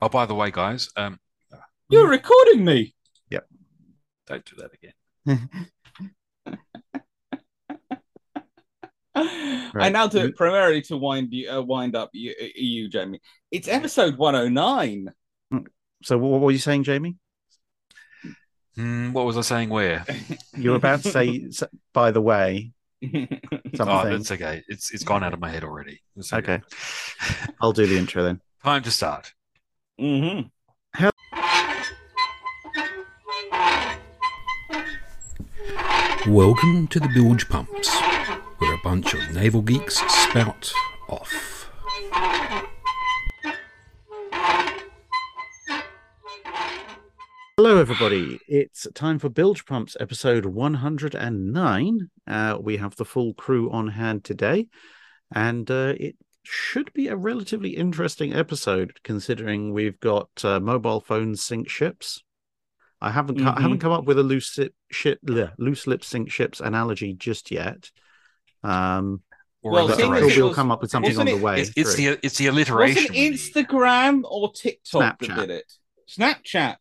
Oh, by the way, guys, um, You're recording me. Yep. Don't do that again. I Right. now do it primarily to wind you, uh, wind up you, you, Jamie. It's episode 109. So what were you saying, Jamie? Hmm, what was I saying? Where? You were about to say, by the way, Oh, it's okay. It's it's gone out of my head already. It's Okay. I'll do the intro then. Time to start. Hmm Welcome to the Bilge Pumps, where a bunch of naval geeks spout off. Hello, everybody. It's time for Bilge Pumps episode 109. Uh, we have the full crew on hand today, and uh, it should be a relatively interesting episode considering we've got uh, mobile phones sync ships. I haven't co- I haven't come up with a loose lip ship bleh, loose lip sync ships analogy just yet. Um, Well, but seeing I'm sure we'll come up with something on the it- way. It's, it's the it's the alliteration. Was alliteration. it Instagram or TikTok Snapchat. that did it? Snapchat.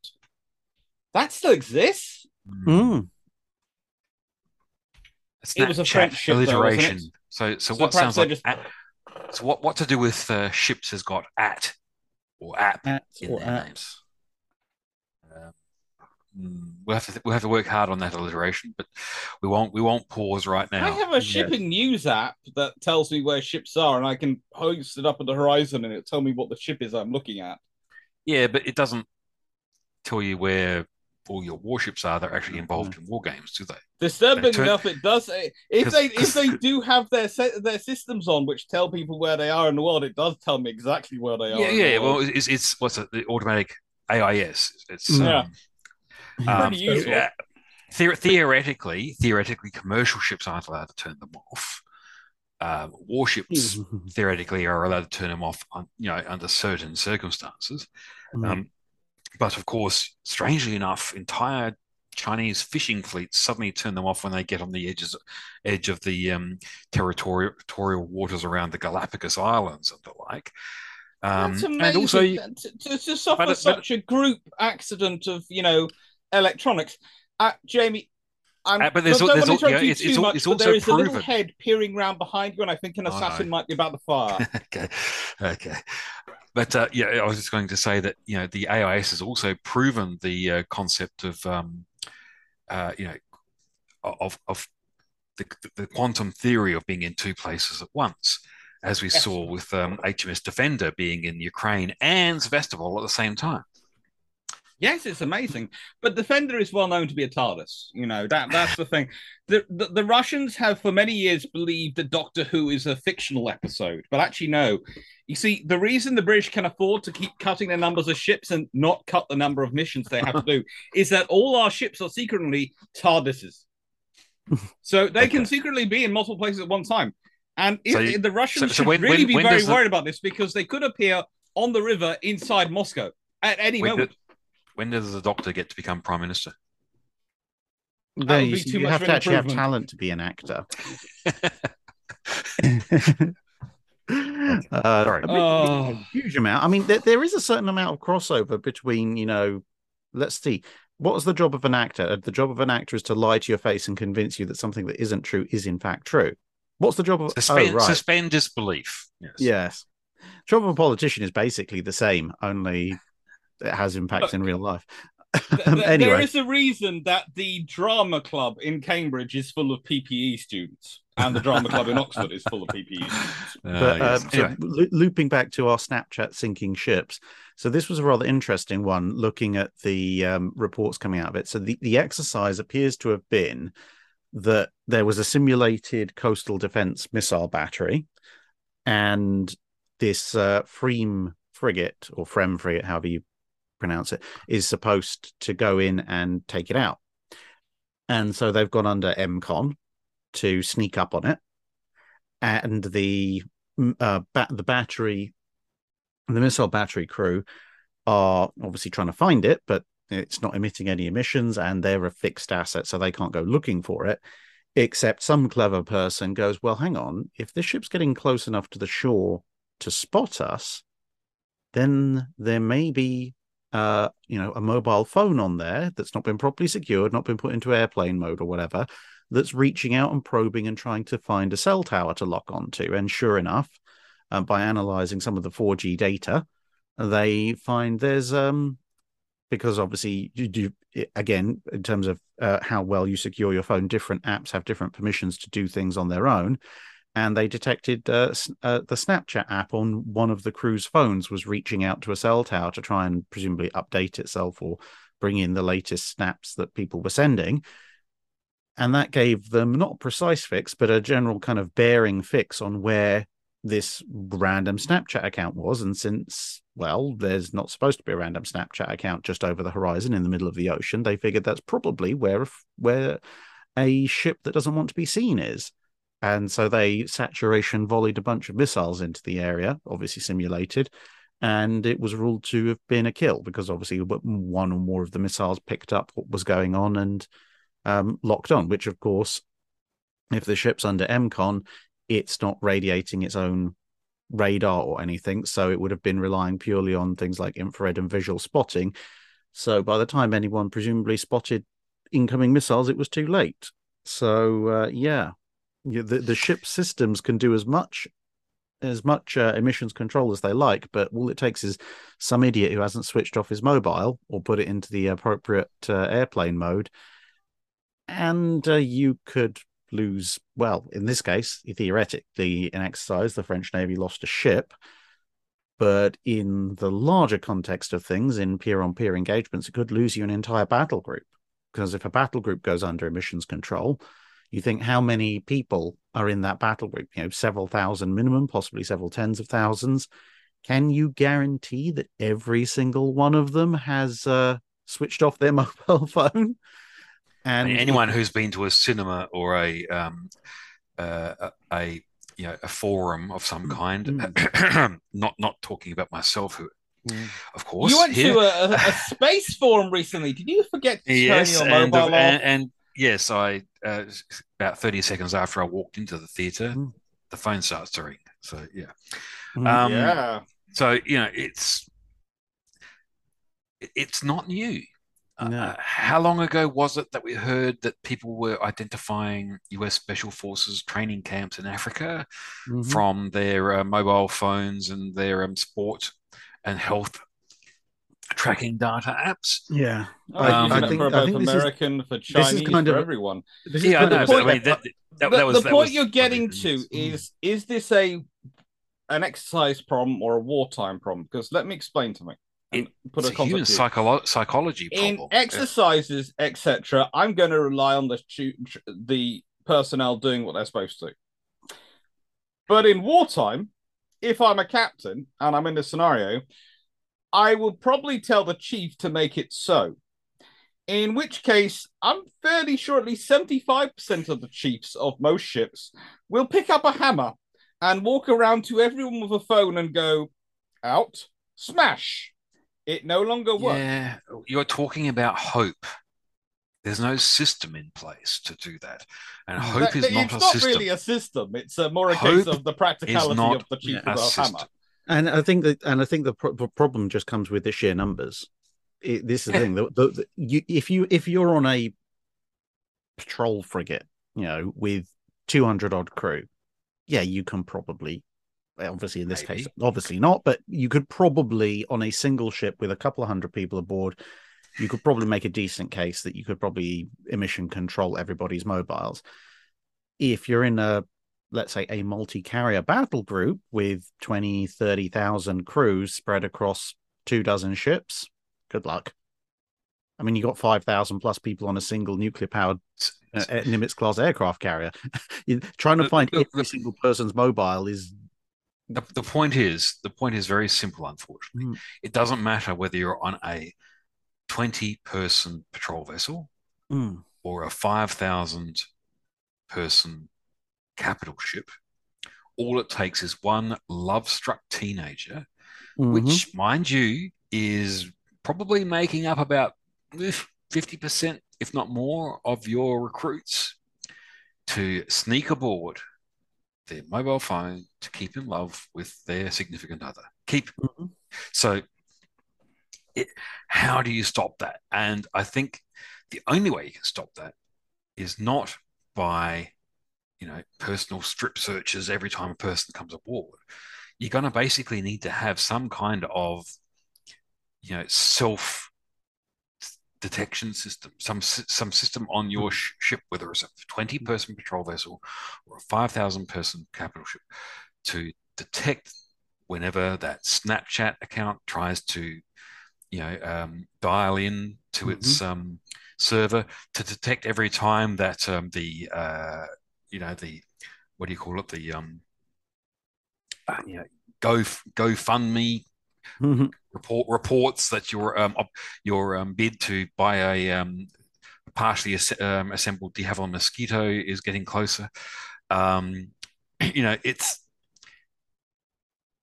That still exists. Hmm. Mm. It was a Snapchat French ship, though, wasn't alliteration. it? So so So what sounds like just- at, so what what to do with uh, ships has got at or app At in or their apps. names. Um, mm, we'll have to we'll have to work hard on that alliteration, but we won't we won't pause right now. I have a shipping news app that tells me where ships are, and I can post it up at the horizon, and it'll tell me what the ship is I'm looking at. Yeah, but it doesn't tell you where all your warships are. They're actually involved in war games, do they? Disturbing turn- enough, it does. If they if they do have their se- their systems on, which tell people where they are in the world, it does tell me exactly where they are. Yeah, yeah. Well, it's it's what's it? The automatic AIS. It's Yeah. um, um, Pretty useful. yeah. Theor- theoretically, theoretically, commercial ships aren't allowed to turn them off. Um, warships theoretically are allowed to turn them off, on, you know, under certain circumstances. Mm. Um, but of course, strangely enough, entire Chinese fishing fleets suddenly turn them off when they get on the edges edge of the um, territorial, territorial waters around the Galapagos Islands and the like. Um, That's and also, to, to, to suffer but it- but- such a group accident of you know electronics, uh, Jamie. I'm, Uh, but there's don't there's to al- interrupt yeah, you it's- too it's much, it's but there is a little head peering round behind you, and I think an Oh, no. assassin might be about to fire. okay, okay. But uh, yeah, I was just going to say that you know the AIS has also proven the uh, concept of um, uh, you know of of the, the quantum theory of being in two places at once, as we Yes. saw with um, HMS Defender being in Ukraine and Sevastopol at the same time. Yes, it's amazing. But Defender is well known to be a TARDIS. You know that that's the thing. The, the the Russians have for many years believed that Doctor Who is a fictional episode, but actually no. You see, the reason the British can afford to keep cutting the numbers of ships and not cut the number of missions they have to do is that all our ships are secretly TARDISes. So they can secretly be in multiple places at one time. And if, So you- the Russians so should when- really when- be when very the- worried about this because they could appear on the river inside Moscow at any moment. do- when does the Doctor get to become Prime Minister? No, you, too you much have to actually have talent to be an actor. Sorry. uh, a Oh. huge amount. I mean, there, there is a certain amount of crossover between, you know, let's see, what is the job of an actor? The job of an actor is to lie to your face and convince you that something that isn't true is in fact true. What's the job of? Suspend, oh, right. suspend disbelief. Yes. Yes. Job of a politician is basically the same, only it has impacts in real life. Um, th- anyway, There is a reason that the drama club in Cambridge is full of PPE students, and the drama club in Oxford is full of PPE students. Uh, but yes. um, so Anyway, loo- looping back to our Snapchat sinking ships. So this was a rather interesting one, looking at the um, reports coming out of it. So the, the exercise appears to have been that there was a simulated coastal defense missile battery, and this uh, Freem frigate or Frem frigate, however you pronounce it, is supposed to go in and take it out. And so they've gone under EMCON to sneak up on it, and the m- uh, ba- the battery, the missile battery crew are obviously trying to find it, but it's not emitting any emissions, and they're a fixed asset, so they can't go looking for it. Except some clever person goes, well, hang on, if this ship's getting close enough to the shore to spot us, then there may be uh, you know, a mobile phone on there that's not been properly secured, not been put into airplane mode or whatever, that's reaching out and probing and trying to find a cell tower to lock onto. And sure enough, uh, by analyzing some of the 4G data, they find there's um because obviously you do again in terms of uh, how well you secure your phone different apps have different permissions to do things on their own and they detected uh, uh, the Snapchat app on one of the crew's phones was reaching out to a cell tower to try and presumably update itself or bring in the latest snaps that people were sending. And that gave them not a precise fix, but a general kind of bearing fix on where this random Snapchat account was. And since, well, there's not supposed to be a random Snapchat account just over the horizon in the middle of the ocean, they figured that's probably where where a ship that doesn't want to be seen is. And so they saturation volleyed a bunch of missiles into the area, obviously simulated, and it was ruled to have been a kill because obviously one or more of the missiles picked up what was going on and um, locked on. Which, of course, if the ship's under EMCON, it's not radiating its own radar or anything, so it would have been relying purely on things like infrared and visual spotting. So by the time anyone presumably spotted incoming missiles, it was too late. So uh, yeah, the the ship systems can do as much as much uh, emissions control as they like, but all it takes is some idiot who hasn't switched off his mobile or put it into the appropriate uh, airplane mode, and uh, you could lose. Well, in this case, theoretically, in exercise, the French Navy lost a ship. But in the larger context of things, in peer on peer engagements, it could lose you an entire battle group. Because if a battle group goes under emissions control, you think how many people are in that battle group you know several thousand minimum possibly several tens of thousands can you guarantee that every single one of them has uh, switched off their mobile phone and anyone who's been to a cinema or a um, uh, a you know a forum of some mm, kind mm. not not talking about myself who Mm. Of course, you went here. to a, a, space forum recently. Did you forget to yes, turn your mobile and, off? And, and, yes, I uh, about thirty seconds after I walked into the theater, mm. the phone starts to ring. So yeah, mm, um, yeah. So you know, it's it's not new. Uh, no. Uh, how long ago was it that we heard that people were identifying U.S. Special Forces training camps in Africa mm-hmm. from their uh, mobile phones and their um, sport and health tracking data apps. Yeah, um, I, think for both I think American, is, for Chinese, for of, everyone. yeah, I know. But, I mean, that, that, the, that was, the point you're getting to is: is this a an exercise problem or a wartime problem? Because let me explain to me. It, put a, a human psycholo- psychology problem. In exercises, yeah. etc., I'm going to rely on the the personnel doing what they're supposed to. But in wartime, if I'm a captain and I'm in this scenario, I will probably tell the chief to make it so. In which case, I'm fairly sure at least 75% of the chiefs of most ships will pick up a hammer and walk around to everyone with a phone and go, out, smash. It no longer works. Yeah, you're talking about hope. There's no system in place to do that, and hope that, is not a not system. really a system. It's a more a hope case of the practicality of the chief with a hammer. And I think that, and I think the, pro- problem just comes with the sheer numbers. It, this is the thing. The, the, the, you, if you if you're on a patrol frigate, you know, with two hundred odd crew, yeah, you can probably, obviously in this Maybe. case, obviously not, but you could probably on a single ship with a couple of hundred people aboard, you could probably make a decent case that you could probably emission control everybody's mobiles. If you're in a let's say a multi-carrier battle group with 20 30,000 crews spread across two dozen ships good luck i mean you got 5,000 plus people on a single nuclear powered uh, nimitz class aircraft carrier trying to find every single person's mobile is the, the point is the point is very simple unfortunately mm. it doesn't matter whether you're on a 20 person patrol vessel mm. or a 5,000 person capital ship. All it takes is one love struck teenager, mm-hmm. which, mind you, is probably making up about 50%, if not more, of your recruits to sneak aboard their mobile phone to keep in love with their significant other. Keep, mm-hmm. So, it, how do you stop that? And I think the only way you can stop that is not by, you know, personal strip searches every time a person comes aboard. You're going to basically need to have some kind of, you know, self detection system, some some system on your sh- ship, whether it's a 20 person patrol vessel or a 5,000 person capital ship, to detect whenever that Snapchat account tries to, you know, um, dial in to mm-hmm. its um, server to detect every time that um, the, uh, you know, the what do you call it, the um, uh, you know, Go GoFundMe mm-hmm. report reports that your um, your um, bid to buy a um, partially um, assembled de Havilland mosquito is getting closer. Um, you know, it's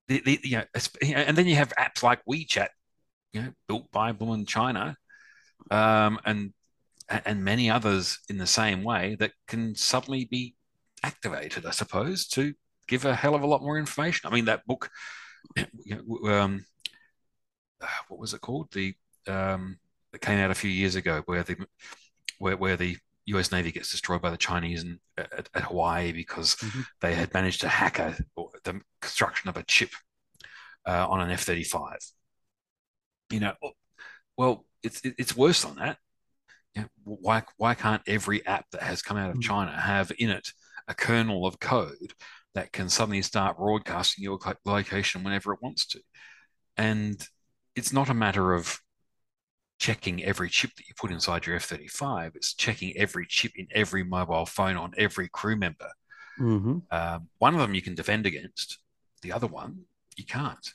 the, the, you know, and then you have apps like WeChat, you know, built by in China, um, and and many others in the same way that can suddenly be activated, I suppose, to give a hell of a lot more information. I mean, that book, you know, um, what was it called? The um, that came out a few years ago, where the where where the U.S. Navy gets destroyed by the Chinese in, at, at Hawaii because mm-hmm. they had managed to hack a, the construction of a chip uh, on an F-35. You know, well, it's it's worse than that. You know, why why can't every app that has come out of mm-hmm. China have in it a kernel of code that can suddenly start broadcasting your location whenever it wants to? And it's not a matter of checking every chip that you put inside your F 35, it's checking every chip in every mobile phone on every crew member. Mm-hmm. Um, one of them you can defend against, the other one you can't.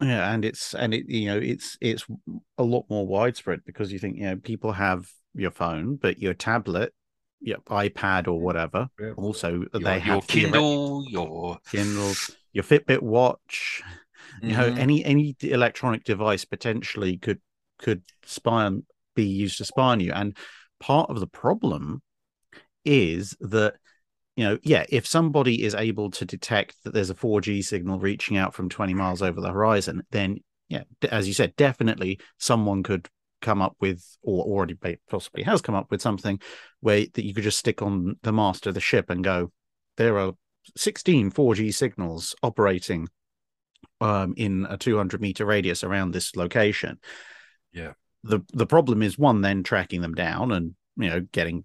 Yeah, and it's and it you know it's it's a lot more widespread because you think you know people have your phone, but your tablet, your iPad or whatever, yeah. also your, they have your Kindle, your Kindle, your Fitbit watch, you mm-hmm. know any any electronic device potentially could could spy on be used to spy on you and part of the problem is that you know yeah if somebody is able to detect that there's a 4g signal reaching out from 20 miles over the horizon then yeah as you said definitely someone could come up with or already possibly has come up with something where that you could just stick on the mast of the ship and go there are 16 4g signals operating um, in a 200 meter radius around this location. Yeah. The the problem is one then tracking them down and you know getting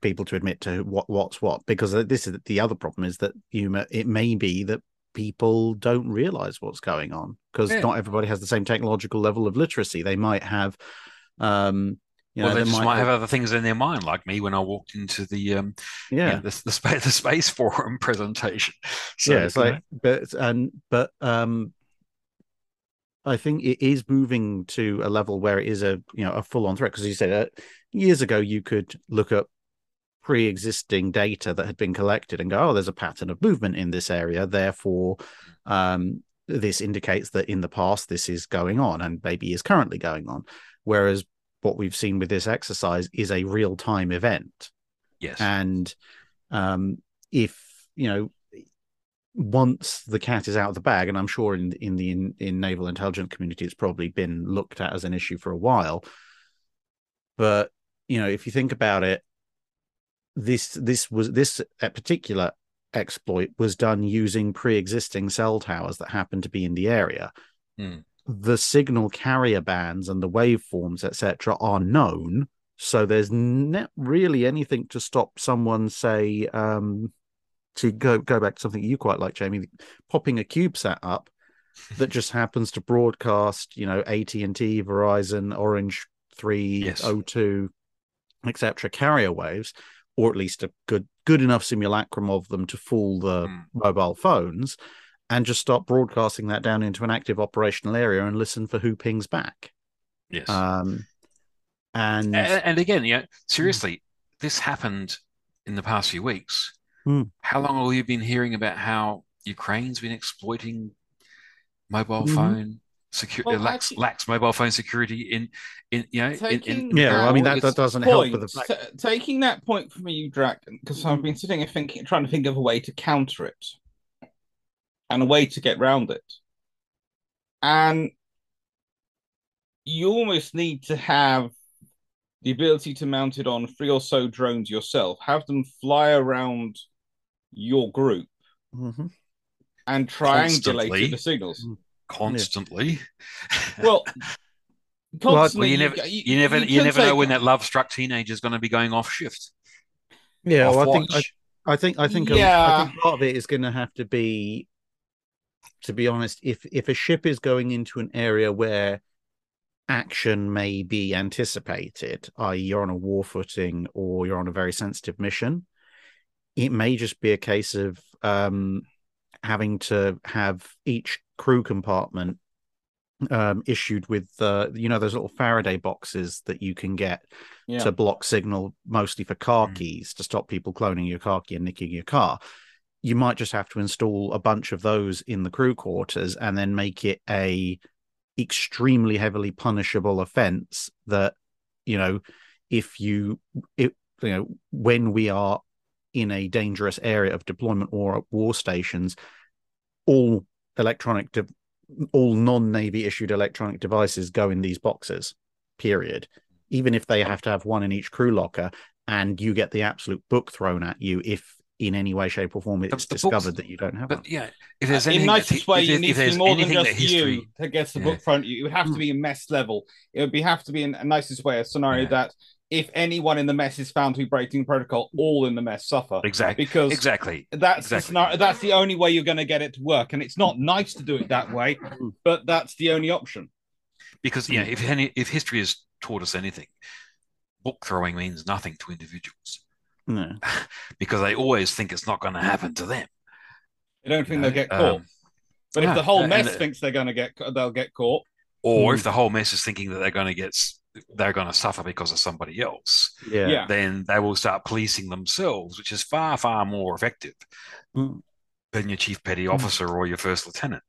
people to admit to what what's what because this is the other problem is that you may, it may be that people don't realize what's going on because yeah. not everybody has the same technological level of literacy. They might have um you well, know, they, they might, might have other things in their mind, like me when I walked into the um, yeah, the, the space the space forum presentation. So, yeah, it's like, but and but um, I think it is moving to a level where it is a you know a full on threat because you said uh, years ago you could look up pre-existing data that had been collected and go, oh, there's a pattern of movement in this area, therefore. Um, this indicates that in the past this is going on and maybe is currently going on. Whereas what we've seen with this exercise is a real time event. Yes. And um, if, you know, once the cat is out of the bag, and I'm sure in in the in, in naval intelligence community, it's probably been looked at as an issue for a while. But you know, if you think about it, this this was this particular exploit was done using pre-existing cell towers that happened to be in the area. Mm the signal carrier bands and the waveforms, etc., are known. So there's not really anything to stop someone, say, um, to go go back to something you quite like, Jamie, popping a CubeSat up that just happens to broadcast, you know, AT and T, Verizon, Orange Three, yes. O2, etc. carrier waves, or at least a good good enough simulacrum of them to fool the mm. mobile phones and just start broadcasting that down into an active operational area and listen for who pings back. Yes. Um, and, and, and again, yeah, seriously, this happened in the past few weeks. Hmm. How long have you been hearing about how Ukraine's been exploiting mobile mm-hmm. phone security, well, lax, lax mobile phone security in, in you know, in, in, yeah. Well, I mean that, that doesn't point, help with the fact. T- taking that point from you, Draken, because I've been sitting and thinking, trying to think of a way to counter it and a way to get round it. and you almost need to have the ability to mount it on three or so drones yourself, have them fly around your group Mm-hmm. and triangulate the signals. Constantly. Well, Well, constantly, Well, you never, you, never, you, can never know when that love-struck teenager is going to be going off shift. Yeah, off well, I think. I, I think I think, a- I Yeah. think part of it is going to have to be, to be honest, if if a ship is going into an area where action may be anticipated, i.e., you're on a war footing or you're on a very sensitive mission, it may just be a case of um, having to have each crew compartment um, issued with uh, you know those little Faraday boxes that you can get yeah. to block signal mostly for car Mm. keys to stop people cloning your car key and nicking your car. You might just have to install a bunch of those in the crew quarters and then make it a extremely heavily punishable offense that you know if you if you know when we are in a dangerous area of deployment or at war stations all electronic de- all non-navy issued electronic devices go in these boxes period even if they have to have one in each crew locker and you get the absolute book thrown at you if in any way shape or form it's the books- discovered that you don't have one But yeah, if there's uh, in anything, nicest that, way, if, you there's- need to be more than just history, you that gets the Yeah. book front. You it would have to be hmm. a mess level. It would be have to be in a nicest way a scenario Yeah. that if anyone in the mess is found to be breaking protocol, all in the mess suffer. exactly, Because exactly, that's the scenario. That's the only way you're going to get it to work, and it's not nice to do it that way, Mm. but that's the only option. because yeah, if any, if history has taught us anything, book throwing means nothing to individuals no because they always think it's not going to happen to them. They don't think you they'll get caught. Um, but if the whole mess and- thinks they're going to get, they'll get caught. or Hmm. if the whole mess is thinking that they're going to get, s- they're going to suffer because of somebody else, yeah, Yeah. then they will start policing themselves, which is far, far more effective Mm. than your chief petty Hmm. officer or your first lieutenant.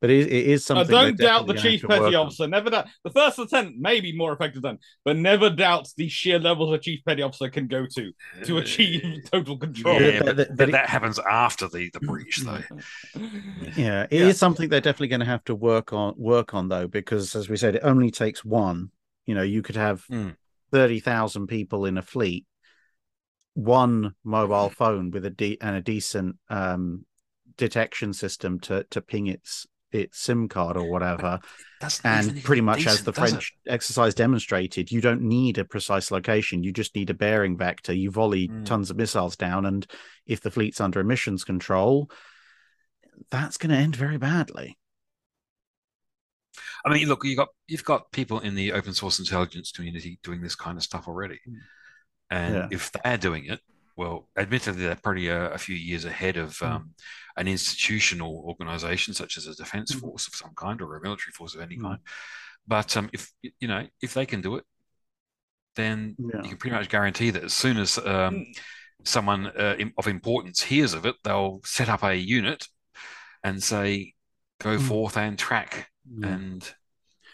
but it, it is Uh, something don't doubt the chief gonna have to petty work on. officer. Never doubt the first lieutenant may be more effective than, but never doubt the sheer levels a chief petty officer can go to to achieve total control. Yeah, But- but, but- but but it- that happens after the, the breach, though. Yeah, it is Yeah. something they're definitely going to have to work on work on though, because as we said, it only takes one. You know, you could have Mm. thirty thousand people in a fleet, one mobile phone with a de- and a decent um, detection system to to ping its its SIM card or whatever, and pretty much as the does it? French exercise demonstrated, you don't need a precise location. You just need a bearing vector. You volley Mm. tons of missiles down, and if the fleet's under emissions control, that's going to end very badly. I mean, look, you got you've got people in the open source intelligence community doing this kind of stuff already, and Yeah. if they're doing it, well, admittedly, they're probably a, a few years ahead of Mm. um, an institutional organization such as a defense Mm. force of some kind or a military force of any Mm. kind. But um, if you know if they can do it, then Yeah. you can pretty much guarantee that as soon as um, someone uh, of importance hears of it, they'll set up a unit and say, "Go Mm. forth and track." Yeah. And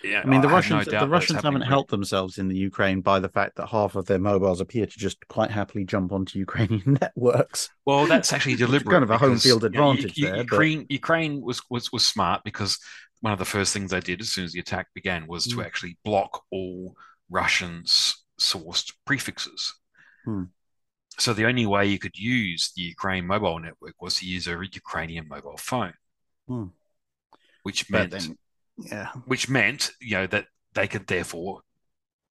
yeah, I mean, the no Russians, doubt the Russians haven't helped themselves in the Ukraine by the fact that half of their mobiles appear to just quite happily jump onto Ukrainian networks. Well, that's actually deliberate. kind of a home field you know, advantage there, but- Ukraine, Ukraine was, was was smart because one of the first things they did as soon as the attack began was to Mm. actually block all Russian sourced prefixes. Hmm. So the only way you could use the Ukraine mobile network was to use a Ukrainian mobile phone, Hmm. which meant then, yeah, which meant you know that they could therefore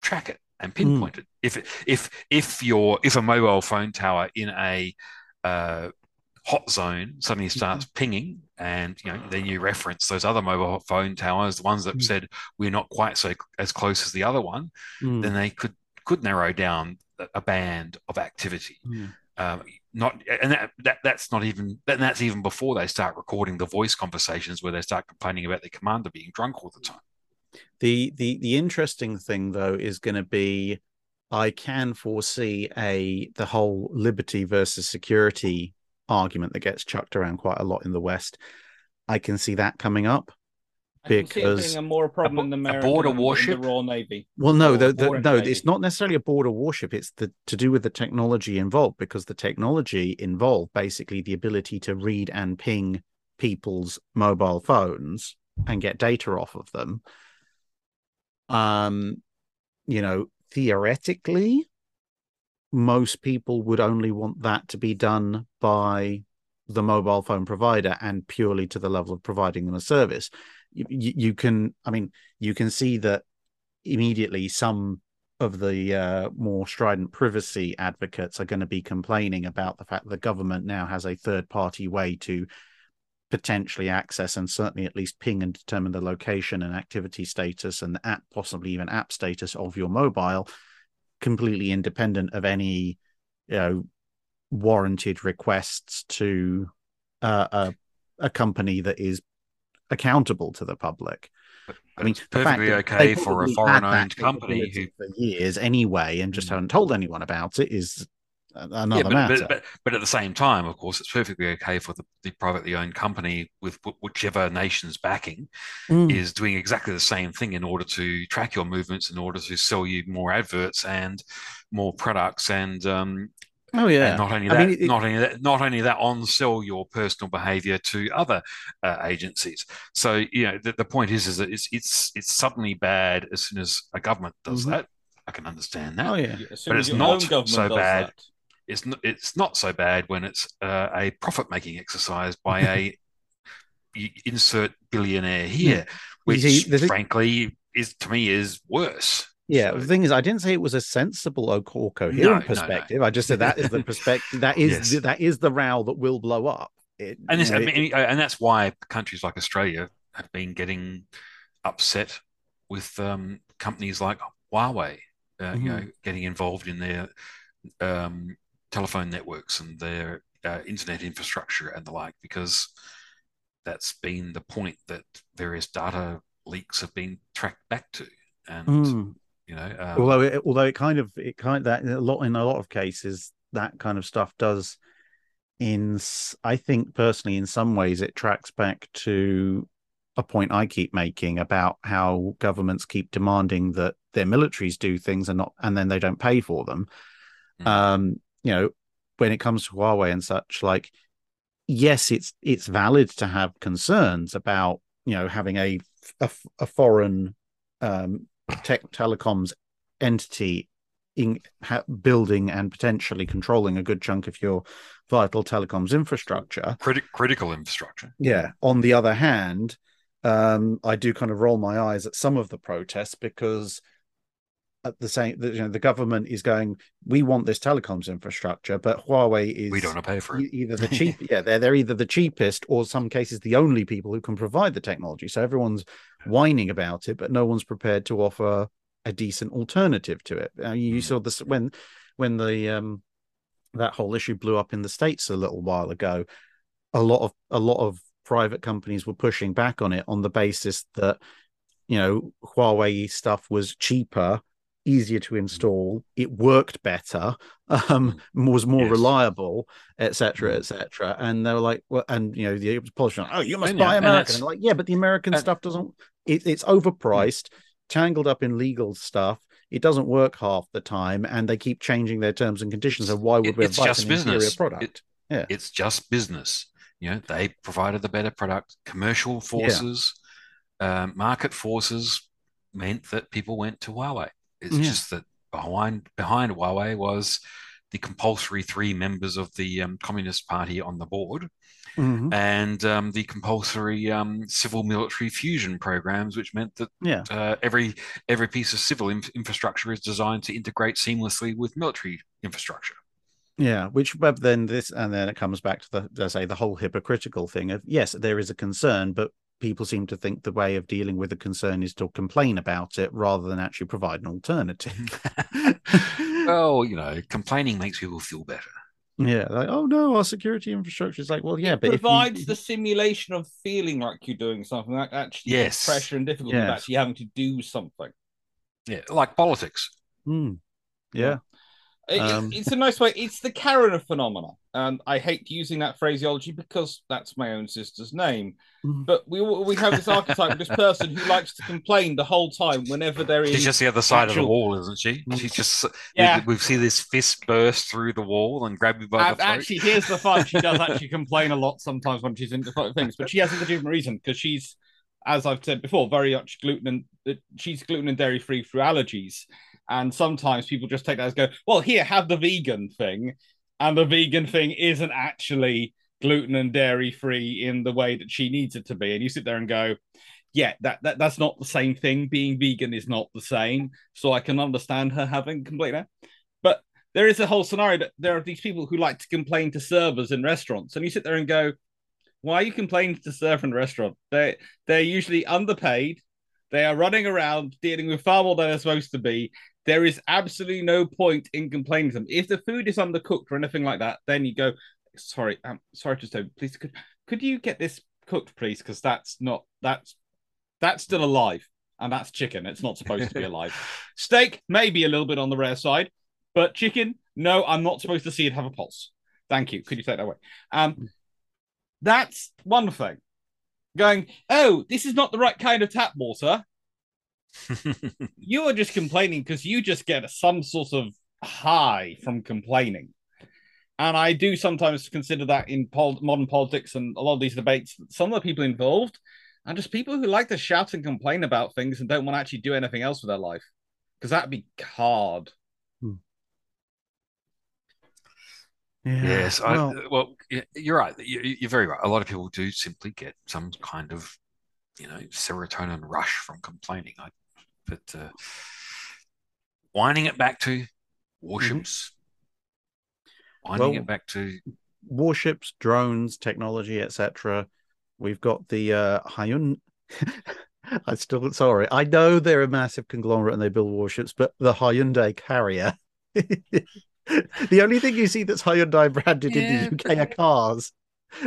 track it and Hmm. pinpoint it. If if if your if a mobile phone tower in a uh, hot zone suddenly Mm-hmm. starts pinging, and you know then you reference those other mobile phone towers, the ones that Mm. said we're not quite so as close as the other one, Mm, then they could could narrow down a- band of activity. mm. Um, not and that, that that's not even and that's even before they start recording the voice conversations where they start complaining about the commander being drunk all the time. The the the interesting thing though is going to be, I can foresee a the whole liberty versus security argument that gets chucked around quite a lot in the West. I can see that coming up. I can see it Because being a more problem bo- than a border and- and warship? the Royal Navy. Well, no, the, the, no, navy. it's not necessarily a border warship. It's the to do with the technology involved because the technology involved basically the ability to read and ping people's mobile phones and get data off of them. Um, you know, theoretically, most people would only want that to be done by the mobile phone provider and purely to the level of providing them a service. You, you, can, I mean, you can see that immediately some of the uh, more strident privacy advocates are going to be complaining about the fact that the government now has a third party way to potentially access and certainly at least ping and determine the location and activity status and the app possibly even app status of your mobile completely independent of any you know warranted requests to uh, a, a company that is accountable to the public But, I mean, it's perfectly okay for a foreign-owned company who for years anyway, and just Mm. haven't told anyone about it is another yeah, but, matter. but, but but at the same time, of course, it's perfectly okay for the, the privately owned company with wh- whichever nation's backing Mm. is doing exactly the same thing in order to track your movements, in order to sell you more adverts and more products, and um, oh yeah, and not only I that, mean, it- not only that, not only that, on sell your personal behavior to other uh, agencies. So you know, the, the point is, is that it's it's it's suddenly bad as soon as a government does Mhm. that. I can understand that. oh yeah, But it's not so bad. that. It's not, it's not so bad when it's uh, a profit making exercise by a insert billionaire here, which see, frankly is to me is worse. Yeah. So- the thing is, I didn't say it was a sensible or, co- or No, no, coherent no. perspective. I just said that is the perspective. That is Yes. the, that is the row that will blow up. It, and this, you know, I mean, and that's why countries like Australia have been getting upset with um, companies like Huawei, uh, you Mhm. know, getting involved in their um, telephone networks and their uh, internet infrastructure and the like, because that's been the point that various data leaks have been tracked back to, and Mm. You know, um, although it, although it kind of it kind that in a lot in a lot of cases that kind of stuff does in I think personally in some ways it tracks back to a point i keep making about how governments keep demanding that their militaries do things and not and then they don't pay for them Mm. um you know when it comes to huawei and such like yes it's it's valid to have concerns about you know having a a, a foreign um tech telecoms entity in ha- building and potentially controlling a good chunk of your vital telecoms infrastructure. criti- critical infrastructure. Yeah. On the other hand, um, I do kind of roll my eyes at some of the protests because the same, the, you know, the government is going, we want this telecoms infrastructure, but Huawei is We don't want to pay for it. either the cheap yeah they're they're either the cheapest or some cases the only people who can provide the technology so everyone's whining about it but no one's prepared to offer a decent alternative to it uh, you Mm. saw this when when the um that whole issue blew up in the states a little while ago a lot of a lot of private companies were pushing back on it on the basis that you know Huawei stuff was cheaper easier to install it worked better um was more Yes. reliable etc Mm. etc and they were like well and you know the Polish politician oh you must And buy yeah, american like yeah but the american and- stuff doesn't it, it's overpriced tangled up in legal stuff it doesn't work half the time and they keep changing their terms and conditions so why would It- we it's buy just business. product Yeah. It's just business. You know, they provided the better product. Commercial forces, um, market forces meant that people went to Huawei. It's Yeah. just that behind behind Huawei was the compulsory three members of the um, Communist Party on the board Mhm. and um, the compulsory um, civil military fusion programs, which meant that yeah uh, every every piece of civil inf- infrastructure is designed to integrate seamlessly with military infrastructure. Yeah, which but then this and then it comes back to the I say the whole hypocritical thing of yes, there is a concern, but people seem to think the way of dealing with the concern is to complain about it rather than actually provide an alternative. well, you know, complaining makes people feel better. yeah, like oh no, our security infrastructure is like well yeah, it but if you- provides the simulation of feeling like you're doing something that actually Yes. yes. pressure and difficulty of Yes. actually having to do something. Yeah, like politics. Hmm. yeah, It- it- Um, it's a nice way. It's the Karen phenomena, and I hate using that phraseology because that's my own sister's name. Mhm. But we we have this archetype of this person who likes to complain the whole time whenever there is. She's just the other side of the wall, isn't she? She's just Yeah. we, we see this fist burst through the wall and grab you by Uh, the throat. actually, here's the fun. She does actually complain a lot sometimes when she's in different things, but she has a legitimate reason because she's as I've said before, very much gluten and she's gluten and dairy free through allergies. And sometimes people just take that as go, well, here, have the vegan thing. And the vegan thing isn't actually gluten and dairy free in the way that she needs it to be. And you sit there and go, yeah, that, that that's not the same thing. Being vegan is not the same. So I can understand her having complained. But there is a whole scenario that there are these people who like to complain to servers in restaurants. And you sit there and go, why are you complaining to serve in a restaurant? They they're usually underpaid. They are running around dealing with far more than they're supposed to be. There is absolutely no point in complaining to them. If the food is undercooked or anything like that, then you go, sorry, um, sorry to say, please could could you get this cooked, please? Because that's not that's that's still alive. And that's chicken. It's not supposed to be alive. Steak, maybe a little bit on the rare side, but chicken, no, I'm not supposed to see it have a pulse. Thank you. Could you take that away? Um, that's one thing. Going, oh, this is not the right kind of tap water. You are just complaining because you just get some sort of high from complaining. And I do sometimes consider that in pol- modern politics and a lot of these debates, some of the people involved are just people who like to shout and complain about things and don't want to actually do anything else with their life because that'd be hard. Hmm. Yeah. Yes, I, well, uh, well, you're right. You- You're very right. A lot of people do simply get some kind of, you know, serotonin rush from complaining. I, but uh, winding it back to warships, winding Well- it back to warships, drones, technology, etc. We've got the uh, Hyun. I still sorry. I know they're a massive conglomerate and they build warships, but the Hyundai carrier. the only thing you see that's Hyundai branded in the UK are cars.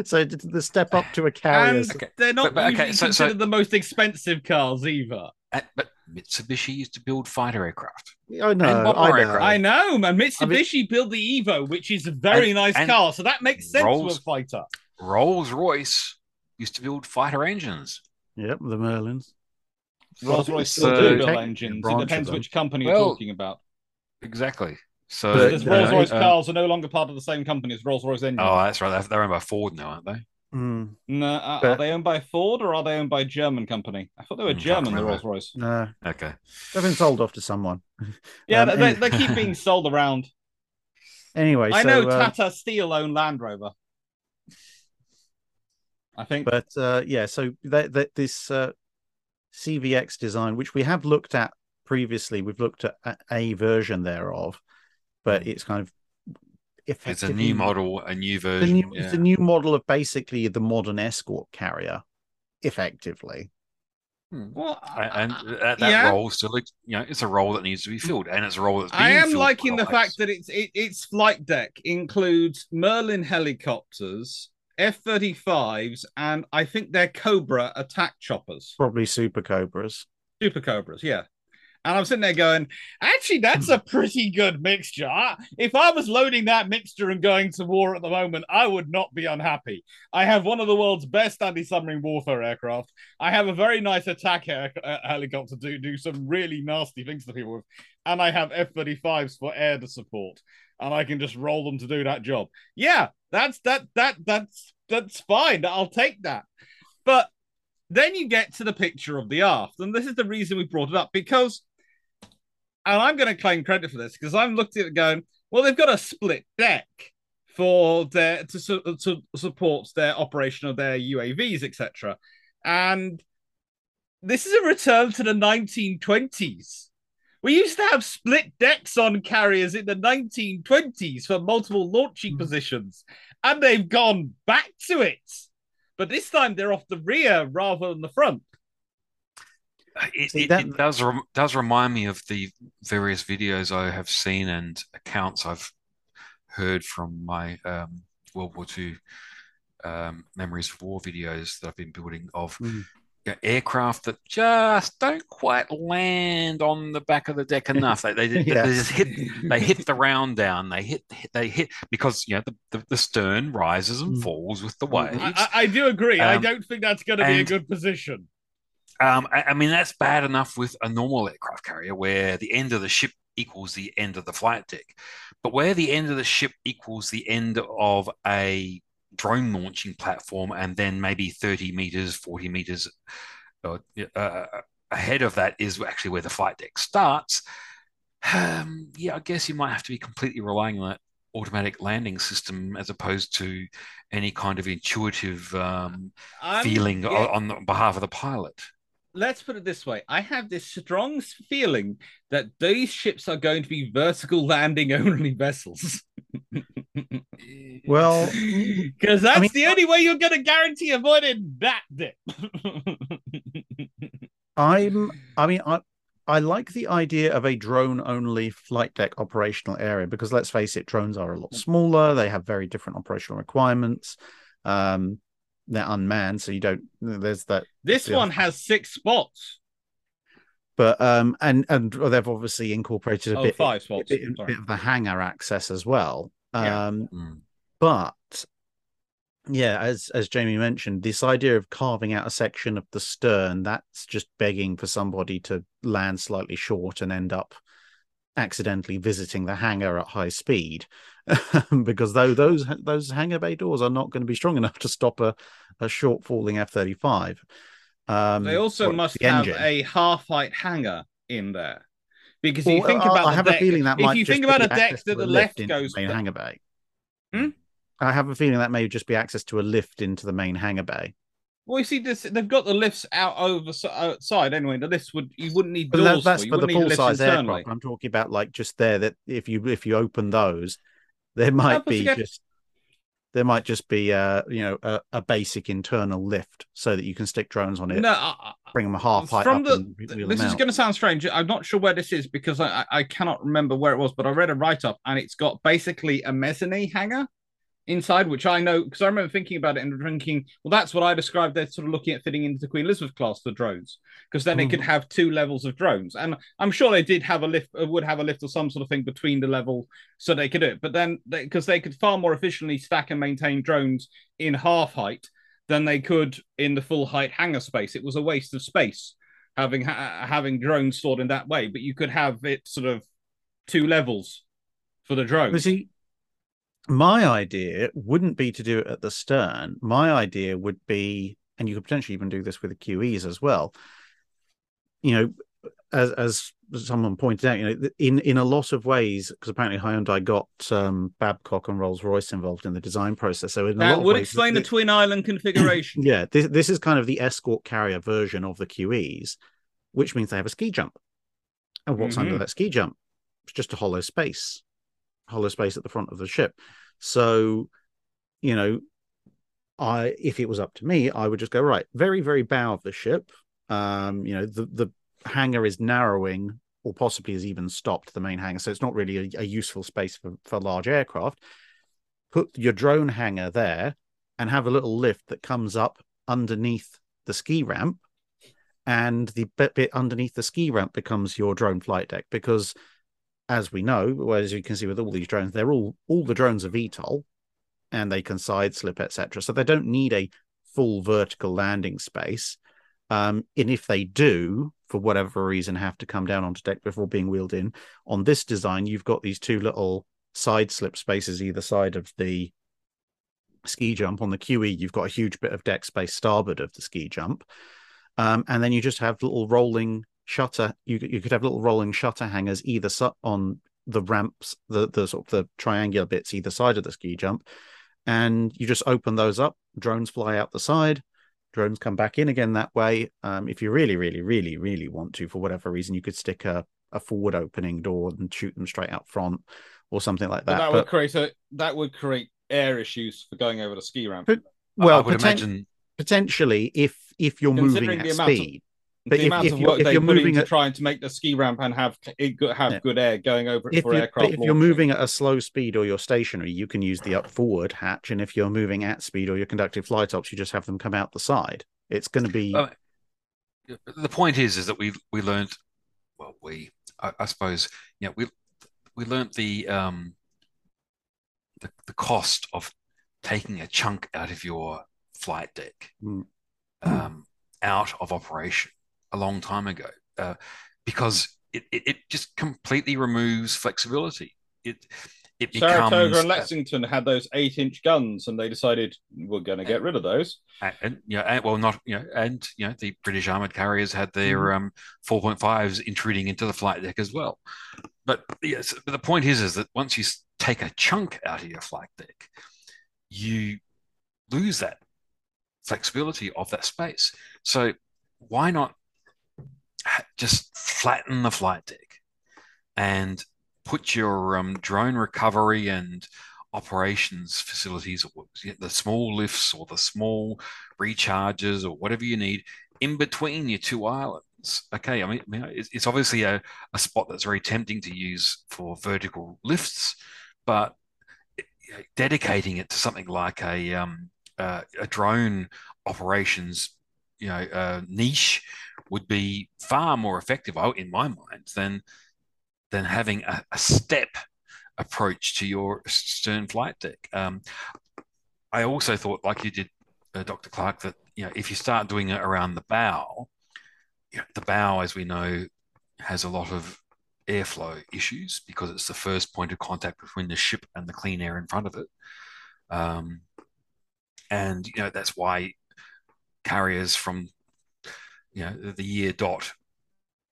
So the step up to a carrier. And Okay. they're not But- but, okay, usually so- so- considered the most expensive cars either. uh, but Mitsubishi used to build fighter aircraft. I know, I know. aircraft. I know, man. Mitsubishi built the Evo, which is a very And- nice and car, so that makes sense Rolls- to a fighter. Rolls Royce used to build fighter engines. Yep, the Merlins. Rolls Royce So- still do build engines. It depends which company Well, you're talking about. Exactly. So But, uh, Rolls Royce uh, cars are no longer part of the same company as Rolls Royce engines. Oh, that's right. They're, they're owned by Ford now, aren't they? Mm, no, uh, are but- they owned by Ford or are they owned by a German company? I thought they were Hmm, German, the. Rolls Royce. no, Okay. they've been sold off to someone. Yeah, Um, they, they, any- they keep being sold around. Anyway, I so, know uh, Tata Steel own Land Rover. I think. but uh, yeah, so that, that this uh, CVX design, which we have looked at previously, we've looked at a, a version thereof, but it's kind of It's a new model, a new the version. new, yeah. It's a new model of basically the modern escort carrier, effectively. Hmm. well, and I- that, that yeah. role still, you know, it's a role that needs to be filled, and it's a role that's. I am filled liking the by fact that it's it, its flight deck includes Merlin helicopters, F thirty fives, and I think they're Cobra attack choppers, Probably Super Cobras. Super Cobras. Yeah, and I'm sitting there going, actually, that's a pretty good mixture. If I was loading that mixture and going to war at the moment, I would not be unhappy. I have one of the world's best anti-submarine warfare aircraft. I have a very nice attack air- uh, helicopter to do some really nasty things to people with, and I have F-35s for air to support, and I can just roll them to do that job. Yeah, that's that that that's that's fine. I'll take that. But then you get to the picture of the aft, and this is the reason we brought it up because, and I'm going to claim credit for this because I'm looking at it going, well, they've got a split deck for their to, su- to support their operation of their UAVs, etc. And this is a return to the 1920s. We used to have split decks on carriers in the 1920s for multiple launching hmm. positions, and they've gone back to it. But this time they're off the rear rather than the front. It, See, that- it does rem- does remind me of the various videos I have seen and accounts I've heard from my um, World War II um, memories of war videos that I've been building of Mm. you know, aircraft that just don't quite land on the back of the deck enough. They, they, they, Yeah. they just hit they hit the round down. They hit they hit because you know the, the, the stern rises and Mm. falls with the waves. I, I, I do agree. I Um, don't think that's going to be a good position. Um, I, I mean, that's bad enough with a normal aircraft carrier where the end of the ship equals the end of the flight deck. But where the end of the ship equals the end of a drone launching platform and then maybe 30 meters, 40 meters or, uh, ahead of that is actually where the flight deck starts. Um, yeah, I guess you might have to be completely relying on that automatic landing system as opposed to any kind of intuitive um, feeling yeah. on, on behalf of the pilot let's put it this way I have this strong feeling that these ships are going to be vertical landing only vessels. well, because that's I mean, the only way you're going to guarantee avoiding that dip. I'm, I mean, I, I like the idea of a drone only flight deck operational area because let's face it, drones are a lot smaller. They have very different operational requirements. Um, they're unmanned, so you don't. There's that. This one has six spots. But um, and and they've obviously incorporated a oh, bit, five spots. A bit, a bit, of the hangar access as well. Yeah. Um, mm. but yeah, as as Jamie mentioned, this idea of carving out a section of the stern that's just begging for somebody to land slightly short and end up accidentally visiting the hangar at high speed because though those those hangar bay doors are not going to be strong enough to stop a, a short falling F thirty five. Um, they also must the have engine. a half height hangar in there because well, if you think about I, have deck, a feeling that if you think about a deck to the left goes main hangar bay. Hmm? I have a feeling that may just be access to a lift into the main hangar bay. Well, you see, this they've got the lifts out over outside anyway. The lifts would you wouldn't need doors. But that's for, for the full size aircraft. I'm talking about like just there that if you if you open those, there might be just there might just be a you know a, a, basic internal lift so that you can stick drones on it. No, I, bring them a half height from the. this is going to sound strange. I'm not sure where this is because I I cannot remember where it was, but I read a write up and it's got basically a mezzanine hangar inside, which I know because I remember thinking about it and thinking, well, that's what I described. They're sort of looking at fitting into the Queen Elizabeth class, the drones, because then mm. they could have two levels of drones. And I'm sure they did have a lift, uh, would have a lift or some sort of thing between the level so they could do it. But then, because they, they could far more efficiently stack and maintain drones in half height than they could in the full height hangar space. It was a waste of space having ha- having drones stored in that way. But you could have it sort of two levels for the. Was he? My idea wouldn't be to do it at the stern. My idea would be, and you could potentially even do this with the QEs as well. You know, as as someone pointed out, you know, in in a lot of ways, because apparently Hyundai got um, Babcock and Rolls Royce involved in the design process. So in that would ways, explain the, the twin island configuration. yeah, this this is kind of the escort carrier version of the QEs, which means they have a ski jump. And what's mm-hmm. under that ski jump? It's just a hollow space hollow space at the front of the ship. So, you know, I if it was up to me, I would just go right, very very bow of the ship. Um, you know, the the hangar is narrowing or possibly has even stopped the main hangar, so it's not really a, a useful space for for large aircraft. Put your drone hangar there and have a little lift that comes up underneath the ski ramp and the bit, bit underneath the ski ramp becomes your drone flight deck because as we know, as you can see with all these drones, they're all all the drones are VTOL, and they can side slip, etc. So they don't need a full vertical landing space. Um, and if they do, for whatever reason, have to come down onto deck before being wheeled in, on this design, you've got these two little side slip spaces either side of the ski jump. On the QE, you've got a huge bit of deck space starboard of the ski jump. Um, and then you just have little rolling shutter you you could have little rolling shutter hangers either on the ramps the the sort of the triangular bits either side of the ski jump and you just open those up drones fly out the side drones come back in again that way. Um, if you really really really really want to for whatever reason you could stick a, a forward opening door and shoot them straight out front or something like that but that but, would create a that would create air issues for going over the ski ramp. But, well I would poten- imagine potentially if if you're moving at speed but the if, amount if of work they put into at, trying to make the ski ramp and have have yeah. good air going over it if for aircraft. If you're moving at a slow speed or you're stationary, you can use the up forward hatch, and if you're moving at speed or you're conducting flight ops, you just have them come out the side. It's going to be. Uh, the point is, is that we we learned. Well, we I, I suppose you know we we learned the um the, the cost of taking a chunk out of your flight deck mm. um, out of operation a long time ago uh, because it, it, it, just completely removes flexibility. It it Saratoga becomes and Lexington had those eight-inch guns, and they decided we're going to get rid of those. and, and you know, and, well, not you know, and you know, the British armored carriers had their um 4.5s intruding into the flight deck as well. But yes, but the point is, is that once you take a chunk out of your flight deck, you lose that flexibility of that space. So why not just flatten the flight deck and put your um, drone recovery and operations facilities, the small lifts or the small recharges or whatever you need in between your two islands. Okay, I mean, it's, obviously a, a spot that's very tempting to use for vertical lifts, but dedicating it to something like a um, uh, a drone operations, you know, uh, niche would be far more effective, I- in my mind, than than having a, a step approach to your stern flight deck. Um, I also thought, like you did, uh, Dr. Clarke, that you know if you start doing it around the bow, you know, the bow, as we know, has a lot of airflow issues because it's the first point of contact between the ship and the clean air in front of it. Um, and you know that's why carriers from you know the year dot